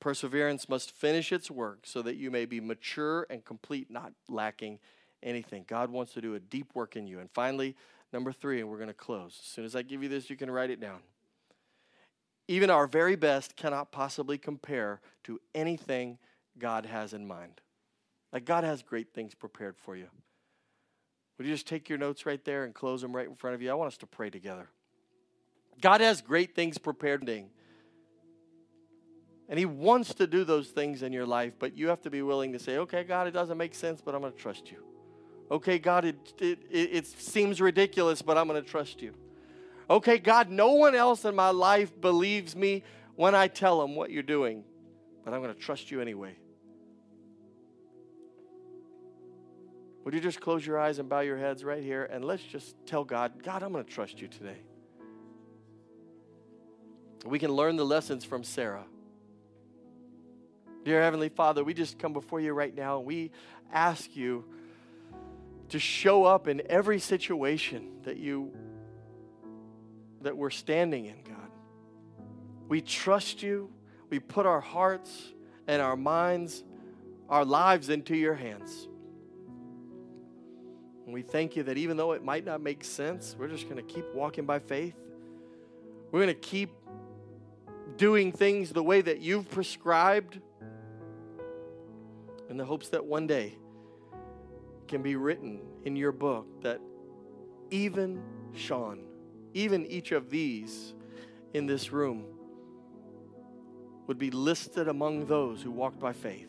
A: Perseverance must finish its work so that you may be mature and complete, not lacking anything. God wants to do a deep work in you. And finally, number 3, and we're going to close. As soon as I give you this, you can write it down. Even our very best cannot possibly compare to anything God has in mind. Like God has great things prepared for you. Would you just take your notes right there and close them right in front of you? I want us to pray together. God has great things prepared. And He wants to do those things in your life, but you have to be willing to say, okay, God, it doesn't make sense, but I'm going to trust you. Okay, God, it, it, it, seems ridiculous, but I'm going to trust you. Okay, God, no one else in my life believes me when I tell them what you're doing, but I'm going to trust you anyway. Would you just close your eyes and bow your heads right here and let's just tell God, God, I'm going to trust you today. We can learn the lessons from Sarah. Dear Heavenly Father, we just come before you right now and we ask you to show up in every situation that you that we're standing in, God. We trust you. We put our hearts and our minds, our lives into your hands. And we thank you that even though it might not make sense, we're just going to keep walking by faith. We're going to keep doing things the way that you've prescribed in the hopes that one day can be written in your book that even Sean even each of these in this room would be listed among those who walked by faith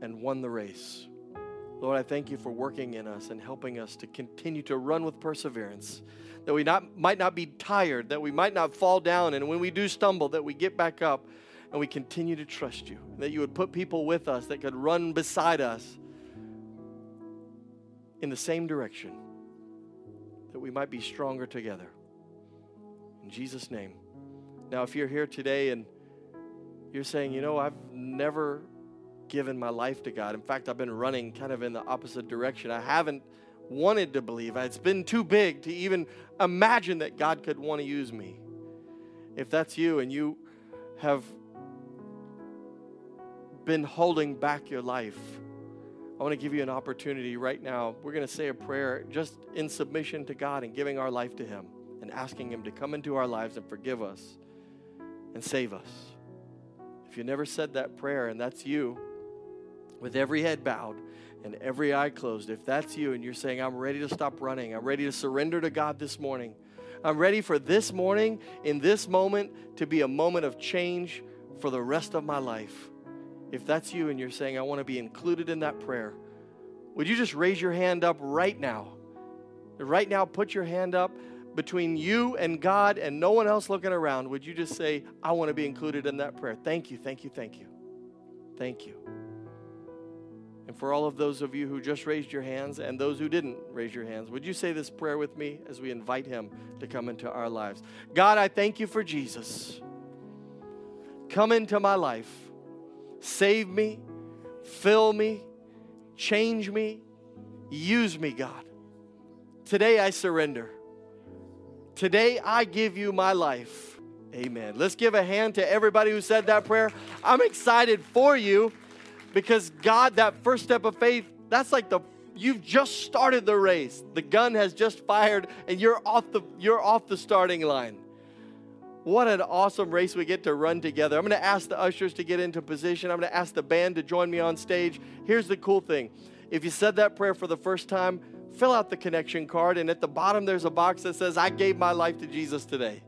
A: and won the race. Lord, I thank you for working in us and helping us to continue to run with perseverance. That we not, might not be tired, that we might not fall down, and when we do stumble, that we get back up and we continue to trust you. That you would put people with us that could run beside us in the same direction that we might be stronger together. In Jesus' name. Now, if you're here today and you're saying, you know, I've never given my life to God. In fact, I've been running kind of in the opposite direction. I haven't wanted to believe. It's been too big to even imagine that God could want to use me. If that's you and you have been holding back your life, I want to give you an opportunity right now. We're going to say a prayer just in submission to God and giving our life to Him and asking Him to come into our lives and forgive us and save us. If you never said that prayer and that's you, with every head bowed and every eye closed, if that's you and you're saying, I'm ready to stop running, I'm ready to surrender to God this morning, I'm ready for this morning, in this moment, to be a moment of change for the rest of my life if that's you and you're saying, I want to be included in that prayer, would you just raise your hand up right now? Right now, put your hand up between you and God and no one else looking around. Would you just say, I want to be included in that prayer? Thank you, thank you, thank you. Thank you. And for all of those of you who just raised your hands and those who didn't raise your hands, would you say this prayer with me as we invite him to come into our lives? God, I thank you for Jesus. Come into my life. Save me, fill me, change me, use me, God. Today I surrender. Today I give you my life. Amen. Let's give a hand to everybody who said that prayer. I'm excited for you because God, that first step of faith, that's like the you've just started the race. The gun has just fired and you're off the you're off the starting line. What an awesome race we get to run together. I'm going to ask the ushers to get into position. I'm going to ask the band to join me on stage. Here's the cool thing if you said that prayer for the first time, fill out the connection card, and at the bottom there's a box that says, I gave my life to Jesus today.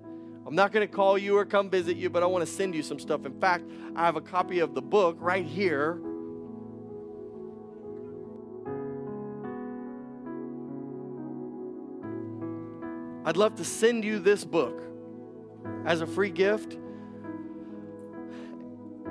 A: I'm not going to call you or come visit you, but I want to send you some stuff. In fact, I have a copy of the book right here. I'd love to send you this book as a free gift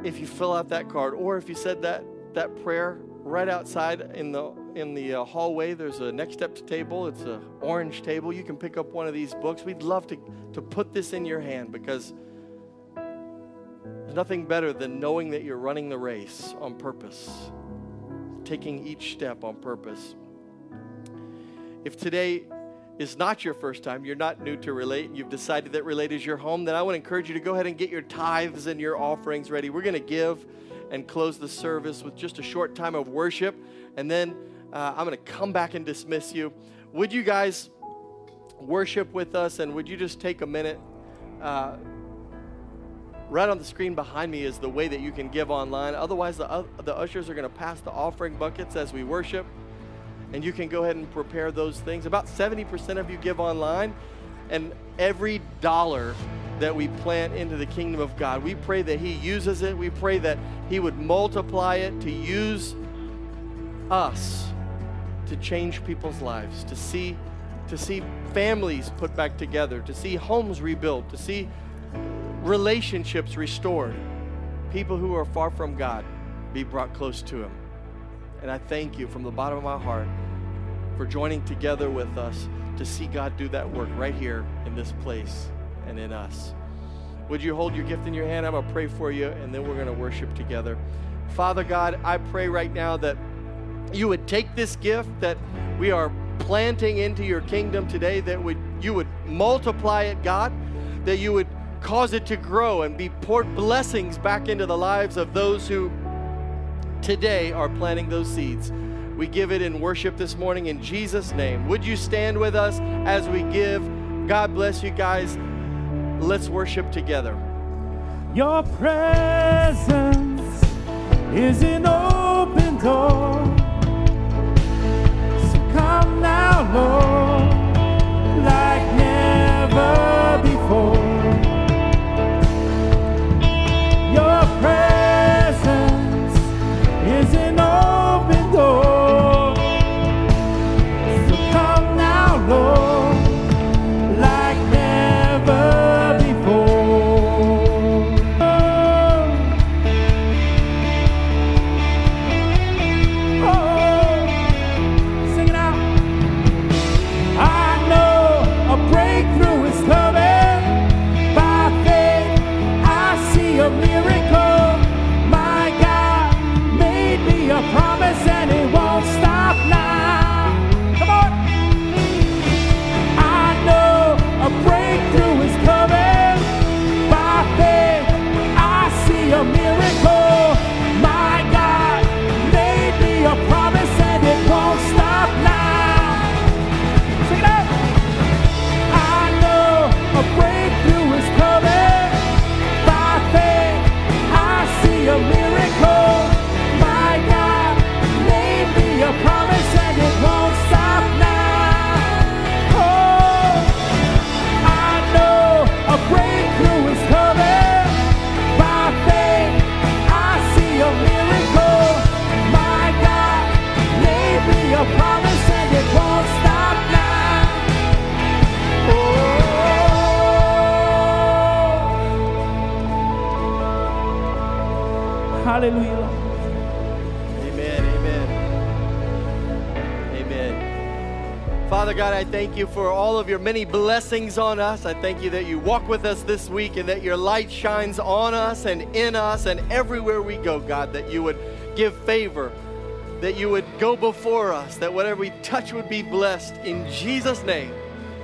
A: if you fill out that card or if you said that that prayer right outside in the in the uh, hallway there's a next step table. It's an orange table. You can pick up one of these books. We'd love to to put this in your hand because there's nothing better than knowing that you're running the race on purpose taking each step on purpose. If today is not your first time, you're not new to Relate, and you've decided that Relate is your home, then I would encourage you to go ahead and get your tithes and your offerings ready. We're going to give and close the service with just a short time of worship, and then uh, I'm going to come back and dismiss you. Would you guys worship with us, and would you just take a minute? Uh, right on the screen behind me is the way that you can give online. Otherwise, the, uh, the ushers are going to pass the offering buckets as we worship and you can go ahead and prepare those things. About 70% of you give online, and every dollar that we plant into the kingdom of God, we pray that He uses it. We pray that He would multiply it to use us to change people's lives, to see to see families put back together, to see homes rebuilt, to see relationships restored, people who are far from God be brought close to Him. And I thank you from the bottom of my heart for joining together with us to see God do that work right here in this place and in us. Would you hold your gift in your hand? I'm going to pray for you, and then we're going to worship together. Father God, I pray right now that you would take this gift that we are planting into your kingdom today, that would you would multiply it, God, that you would cause it to grow and be poured blessings back into the lives of those who today are planting those seeds. We give it in worship this morning in Jesus' name. Would you stand with us as we give? God bless you guys. Let's worship together.
B: Your presence is an open door. So come now, Lord,
A: you for all of your many blessings on us. I thank you that you walk with us this week and that your light shines on us and in us and everywhere we go, God, that you would give favor, that you would go before us, that whatever we touch would be blessed. In Jesus' name,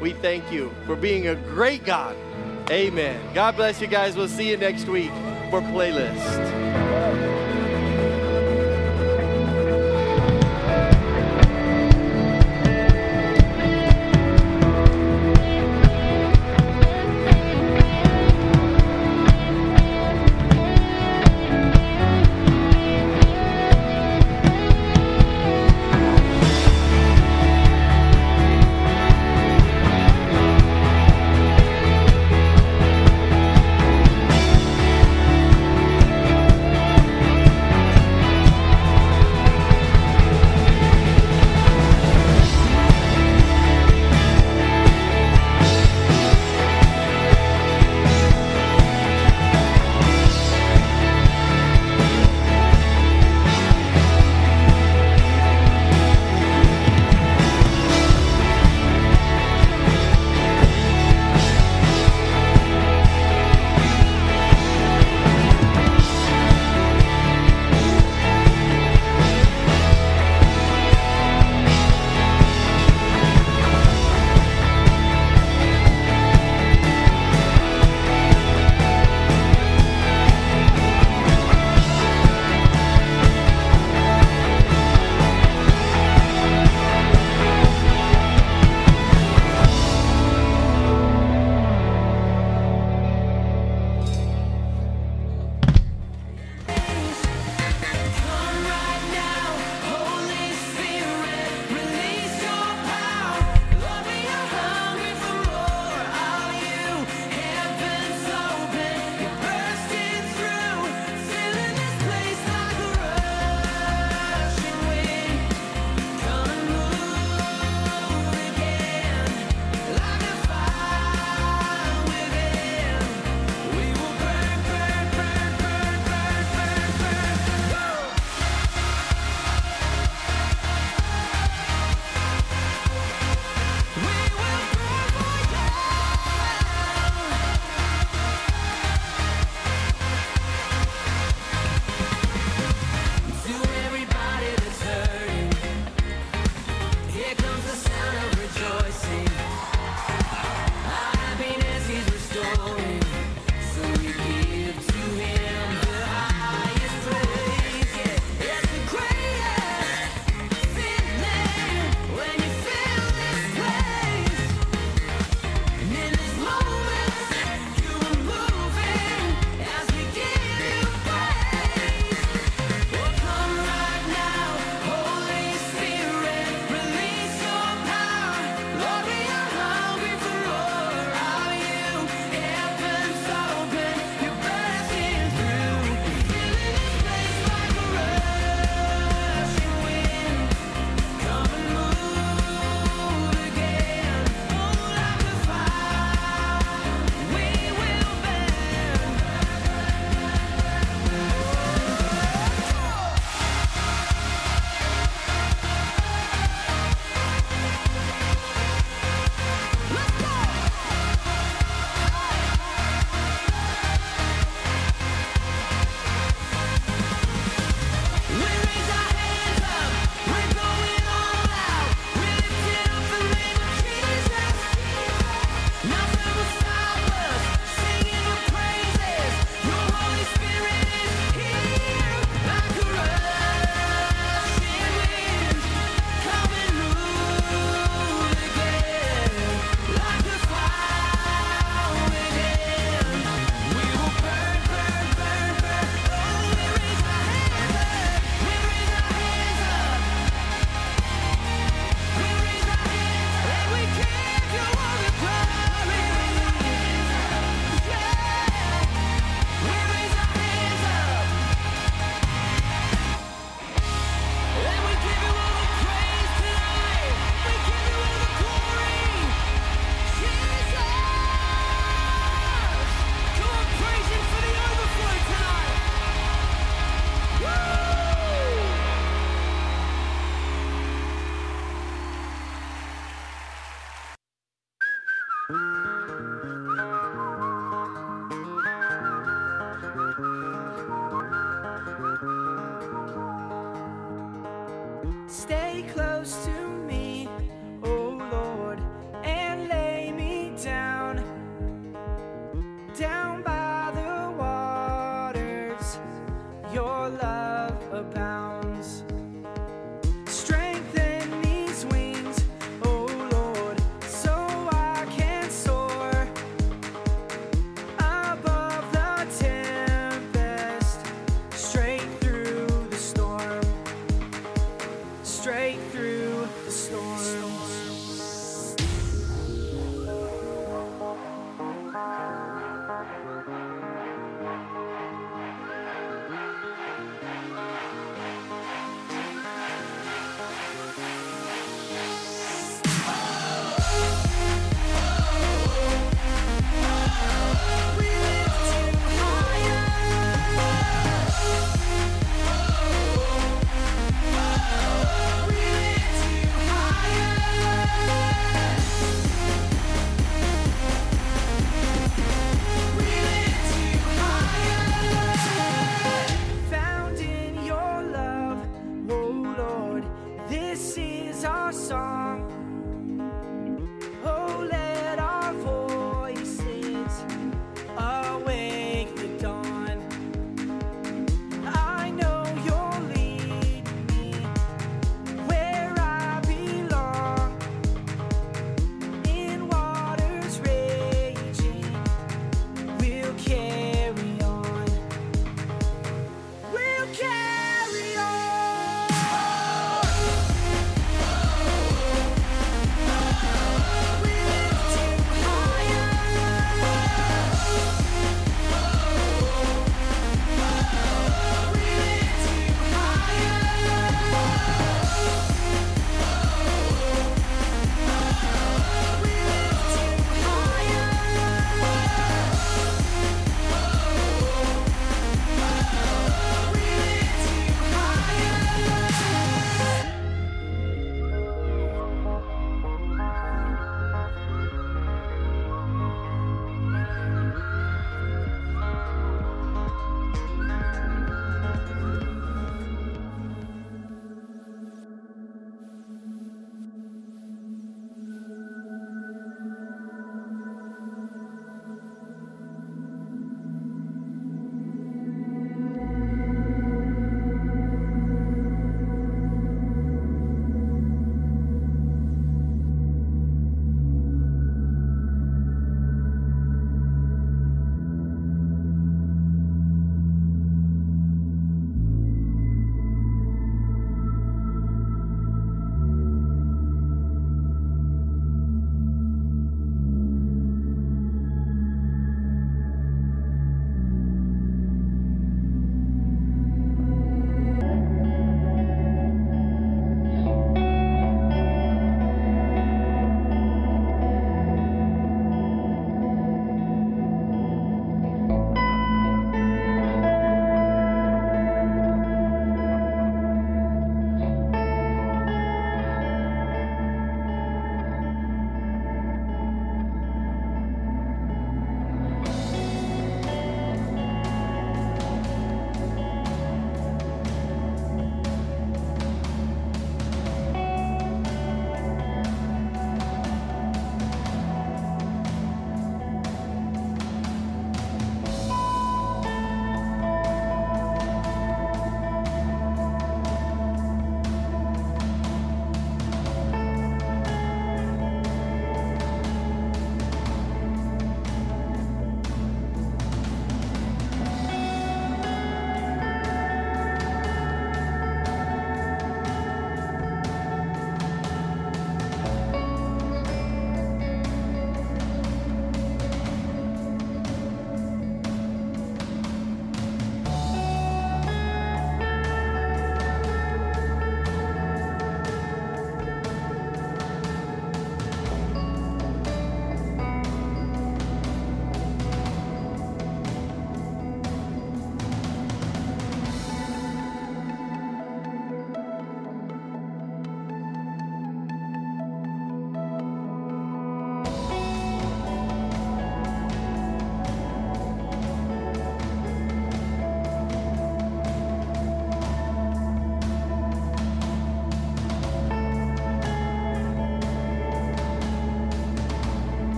A: we thank you for being a great God. Amen. God bless you guys. We'll see you next week for Playlist.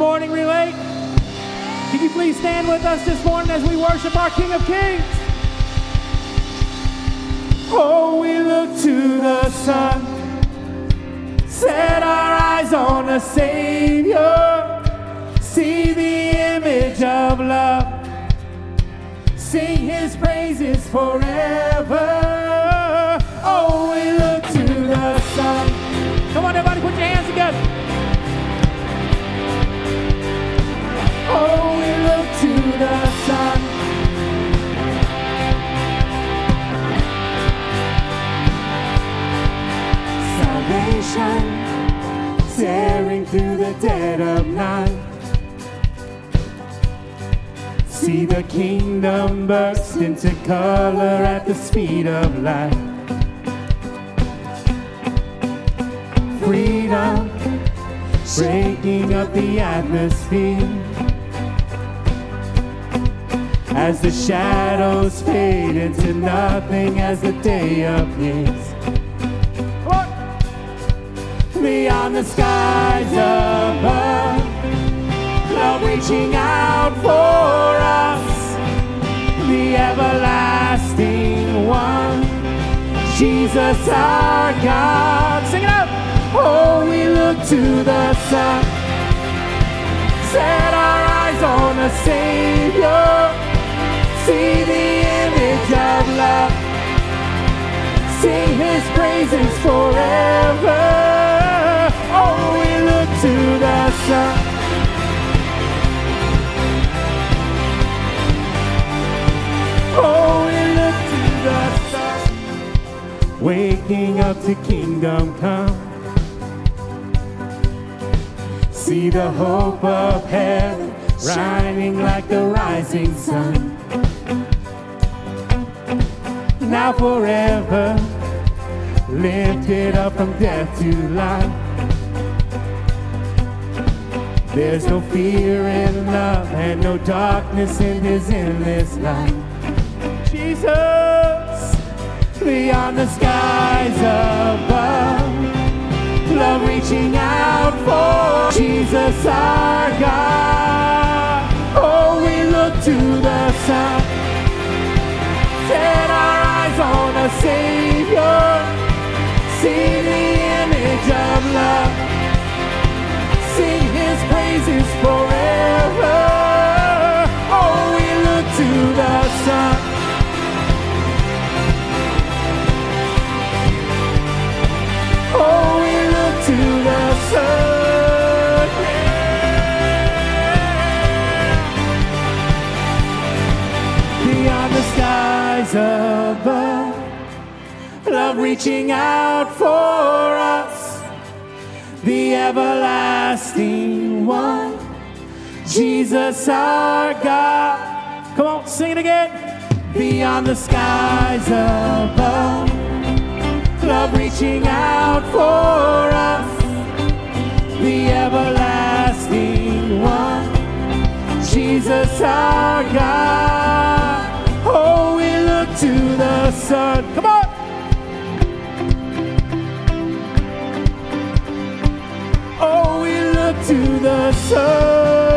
B: Morning, Relate. Can you please stand with us this morning as we worship our King of Kings? Oh, we look to the sun, set our eyes on the Savior, see the image of love, sing His praises forever. Tearing through the dead of night. See the kingdom burst into color at the speed of light. Freedom breaking up the atmosphere as the shadows fade into nothing as the day appears. Beyond the skies above, love reaching out for us, the everlasting one, Jesus our God. Sing it out. Oh, we look to the sun, set our eyes on the Savior, see the image of love, sing His praises forever. Oh, we look to the sun. Oh, we look to the sun. Waking up to kingdom come. See the hope of heaven shining like the rising sun. Now forever lifted up from death to life. There's no fear in love and no darkness in his endless light. Jesus, beyond the skies above, love reaching out for Jesus our God. Oh, we look to the sun, set our eyes on a Savior, see the image of love sing his praises forever. Oh, we look to the sun. Love reaching out for us the everlasting one, Jesus our God. Come on, sing it again. Beyond the skies above, love reaching out for us, the everlasting one, Jesus our God. Oh, we look to the sun. Come on. To the sun.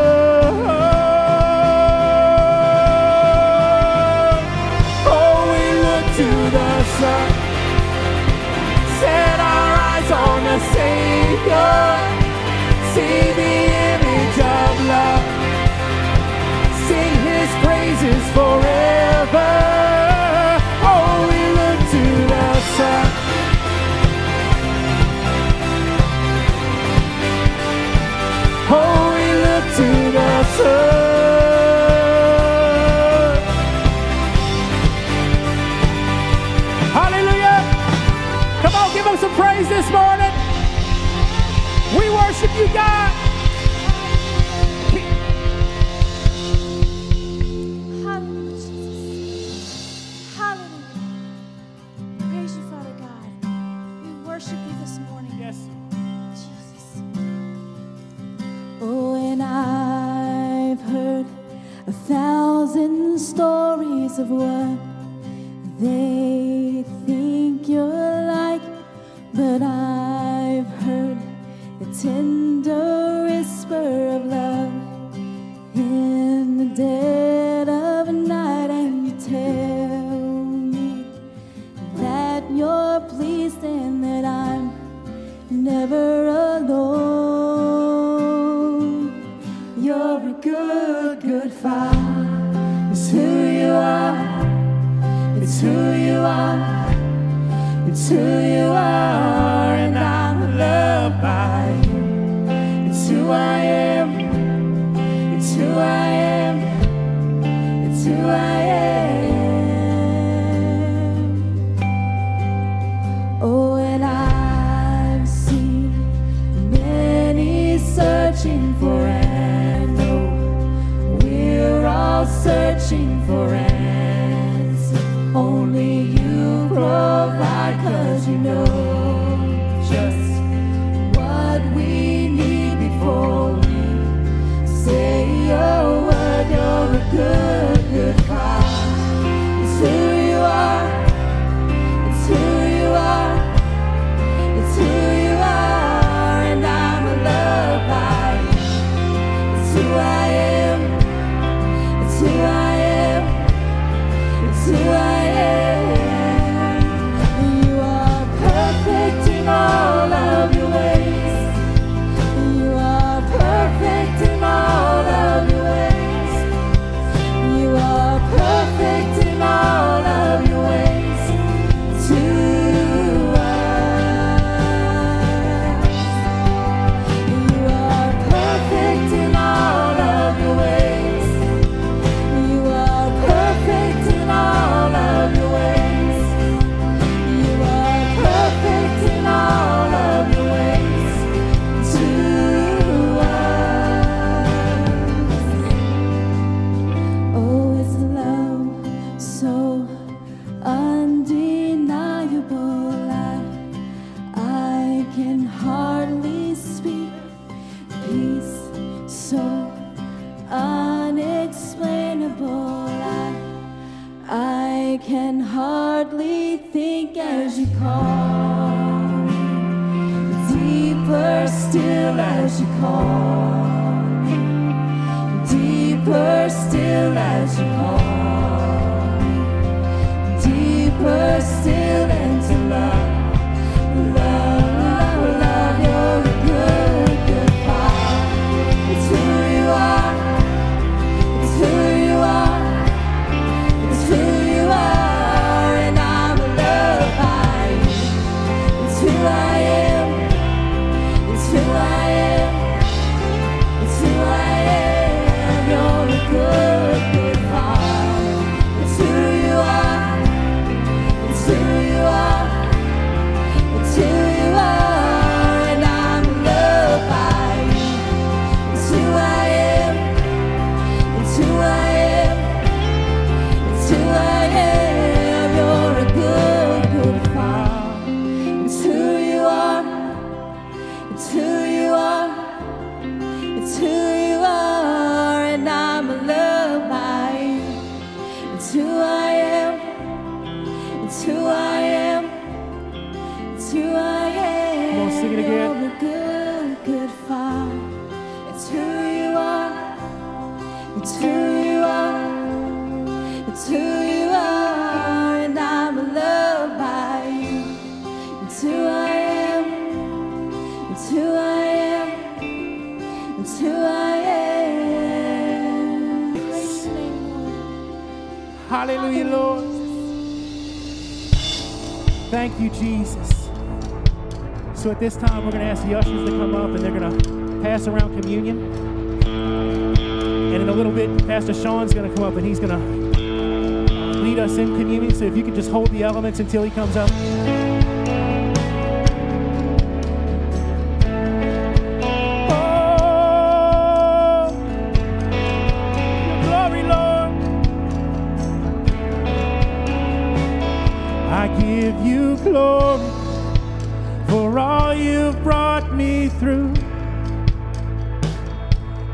B: He's going to come up and he's going to lead us in communion. So if you could just hold the elements until he comes up.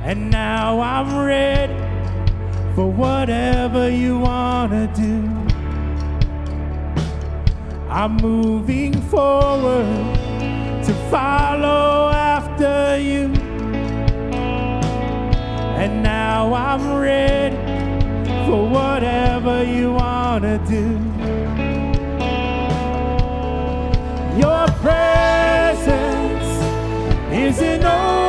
B: and now I'm ready for whatever you want to do. I'm moving forward to follow after you. And now I'm ready for whatever you want to do. Your presence is enough.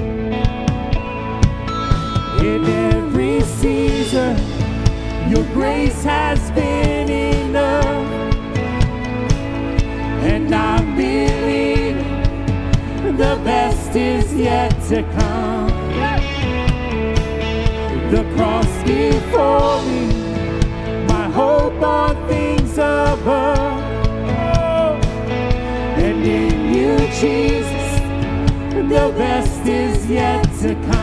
B: best is yet to come. The cross before me, my hope on things above. And in you, Jesus, the best is yet to come.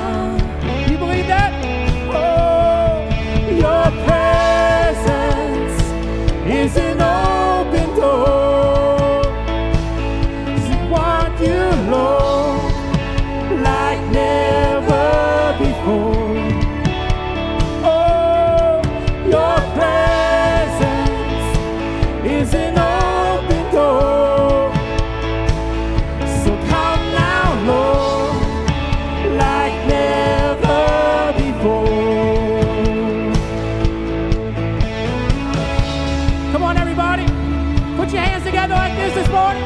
B: Together like this this morning.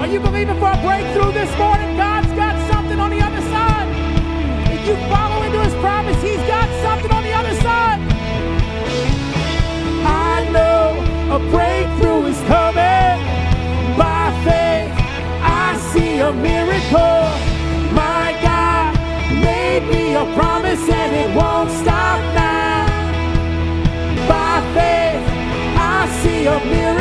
B: Are you believing for a breakthrough this morning? God's got something on the other side. If you follow into his promise, he's got something on the other side. I know a breakthrough is coming. By faith, I see a miracle. My God made me a promise and it won't see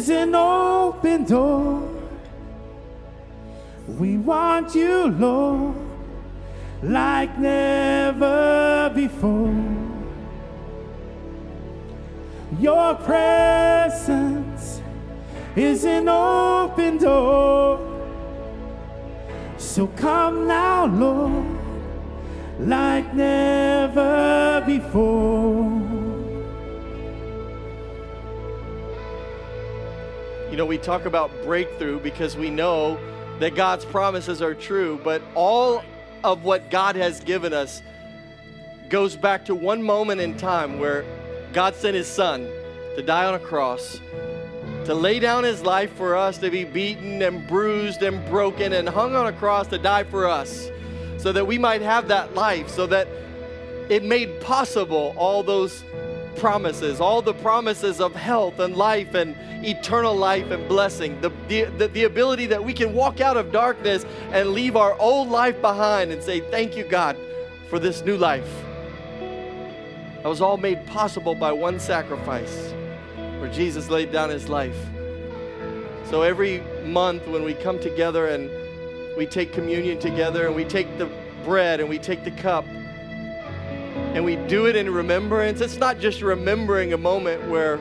B: is an open door. We want you, Lord, like never before. Your presence is an open door. So come now, Lord, like never before.
A: Know, we talk about breakthrough because we know that God's promises are true, but all of what God has given us goes back to one moment in time where God sent his son to die on a cross, to lay down his life for us, to be beaten and bruised and broken and hung on a cross to die for us, so that we might have that life, so that it made possible all those promises, all the promises of health and life and eternal life and blessing, the, the, the, ability that we can walk out of darkness and leave our old life behind and say, Thank you, God, for this new life. That was all made possible by one sacrifice where Jesus laid down his life. So every month when we come together and we take communion together and we take the bread and we take the cup and we do it in remembrance, it's not just remembering a moment where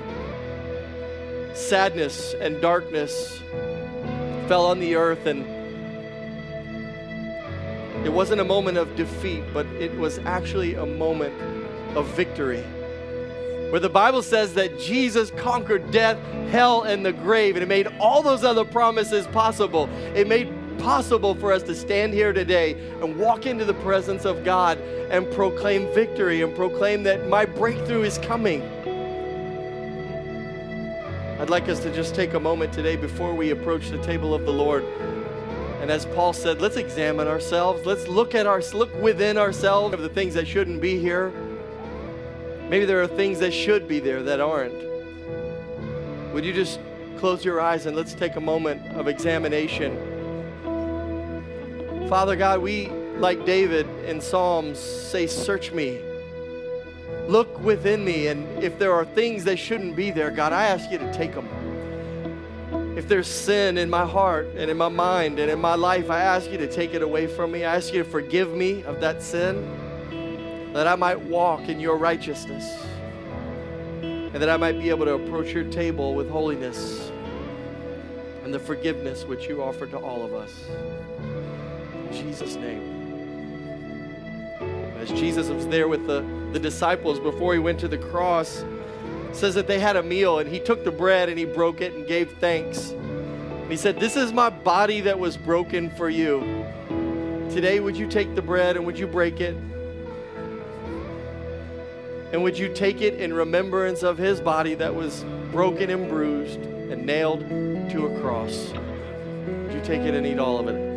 A: sadness and darkness fell on the earth and it wasn't a moment of defeat, but it was actually a moment of victory. Where the Bible says that Jesus conquered death, hell, and the grave, and it made all those other promises possible. It made possible for us to stand here today and walk into the presence of God and proclaim victory and proclaim that my breakthrough is coming. I'd like us to just take a moment today before we approach the table of the Lord. And as Paul said, let's examine ourselves. Let's look at our look within ourselves of the things that shouldn't be here. Maybe there are things that should be there that aren't. Would you just close your eyes and let's take a moment of examination? Father God, we, like David in Psalms, say, Search me. Look within me, and if there are things that shouldn't be there, God, I ask you to take them. If there's sin in my heart and in my mind and in my life, I ask you to take it away from me. I ask you to forgive me of that sin, that I might walk in your righteousness, and that I might be able to approach your table with holiness and the forgiveness which you offer to all of us. Jesus' name. As Jesus was there with the, the disciples before he went to the cross, says that they had a meal and he took the bread and he broke it and gave thanks. And he said, This is my body that was broken for you. Today, would you take the bread and would you break it? And would you take it in remembrance of his body that was broken and bruised and nailed to a cross? Would you take it and eat all of it?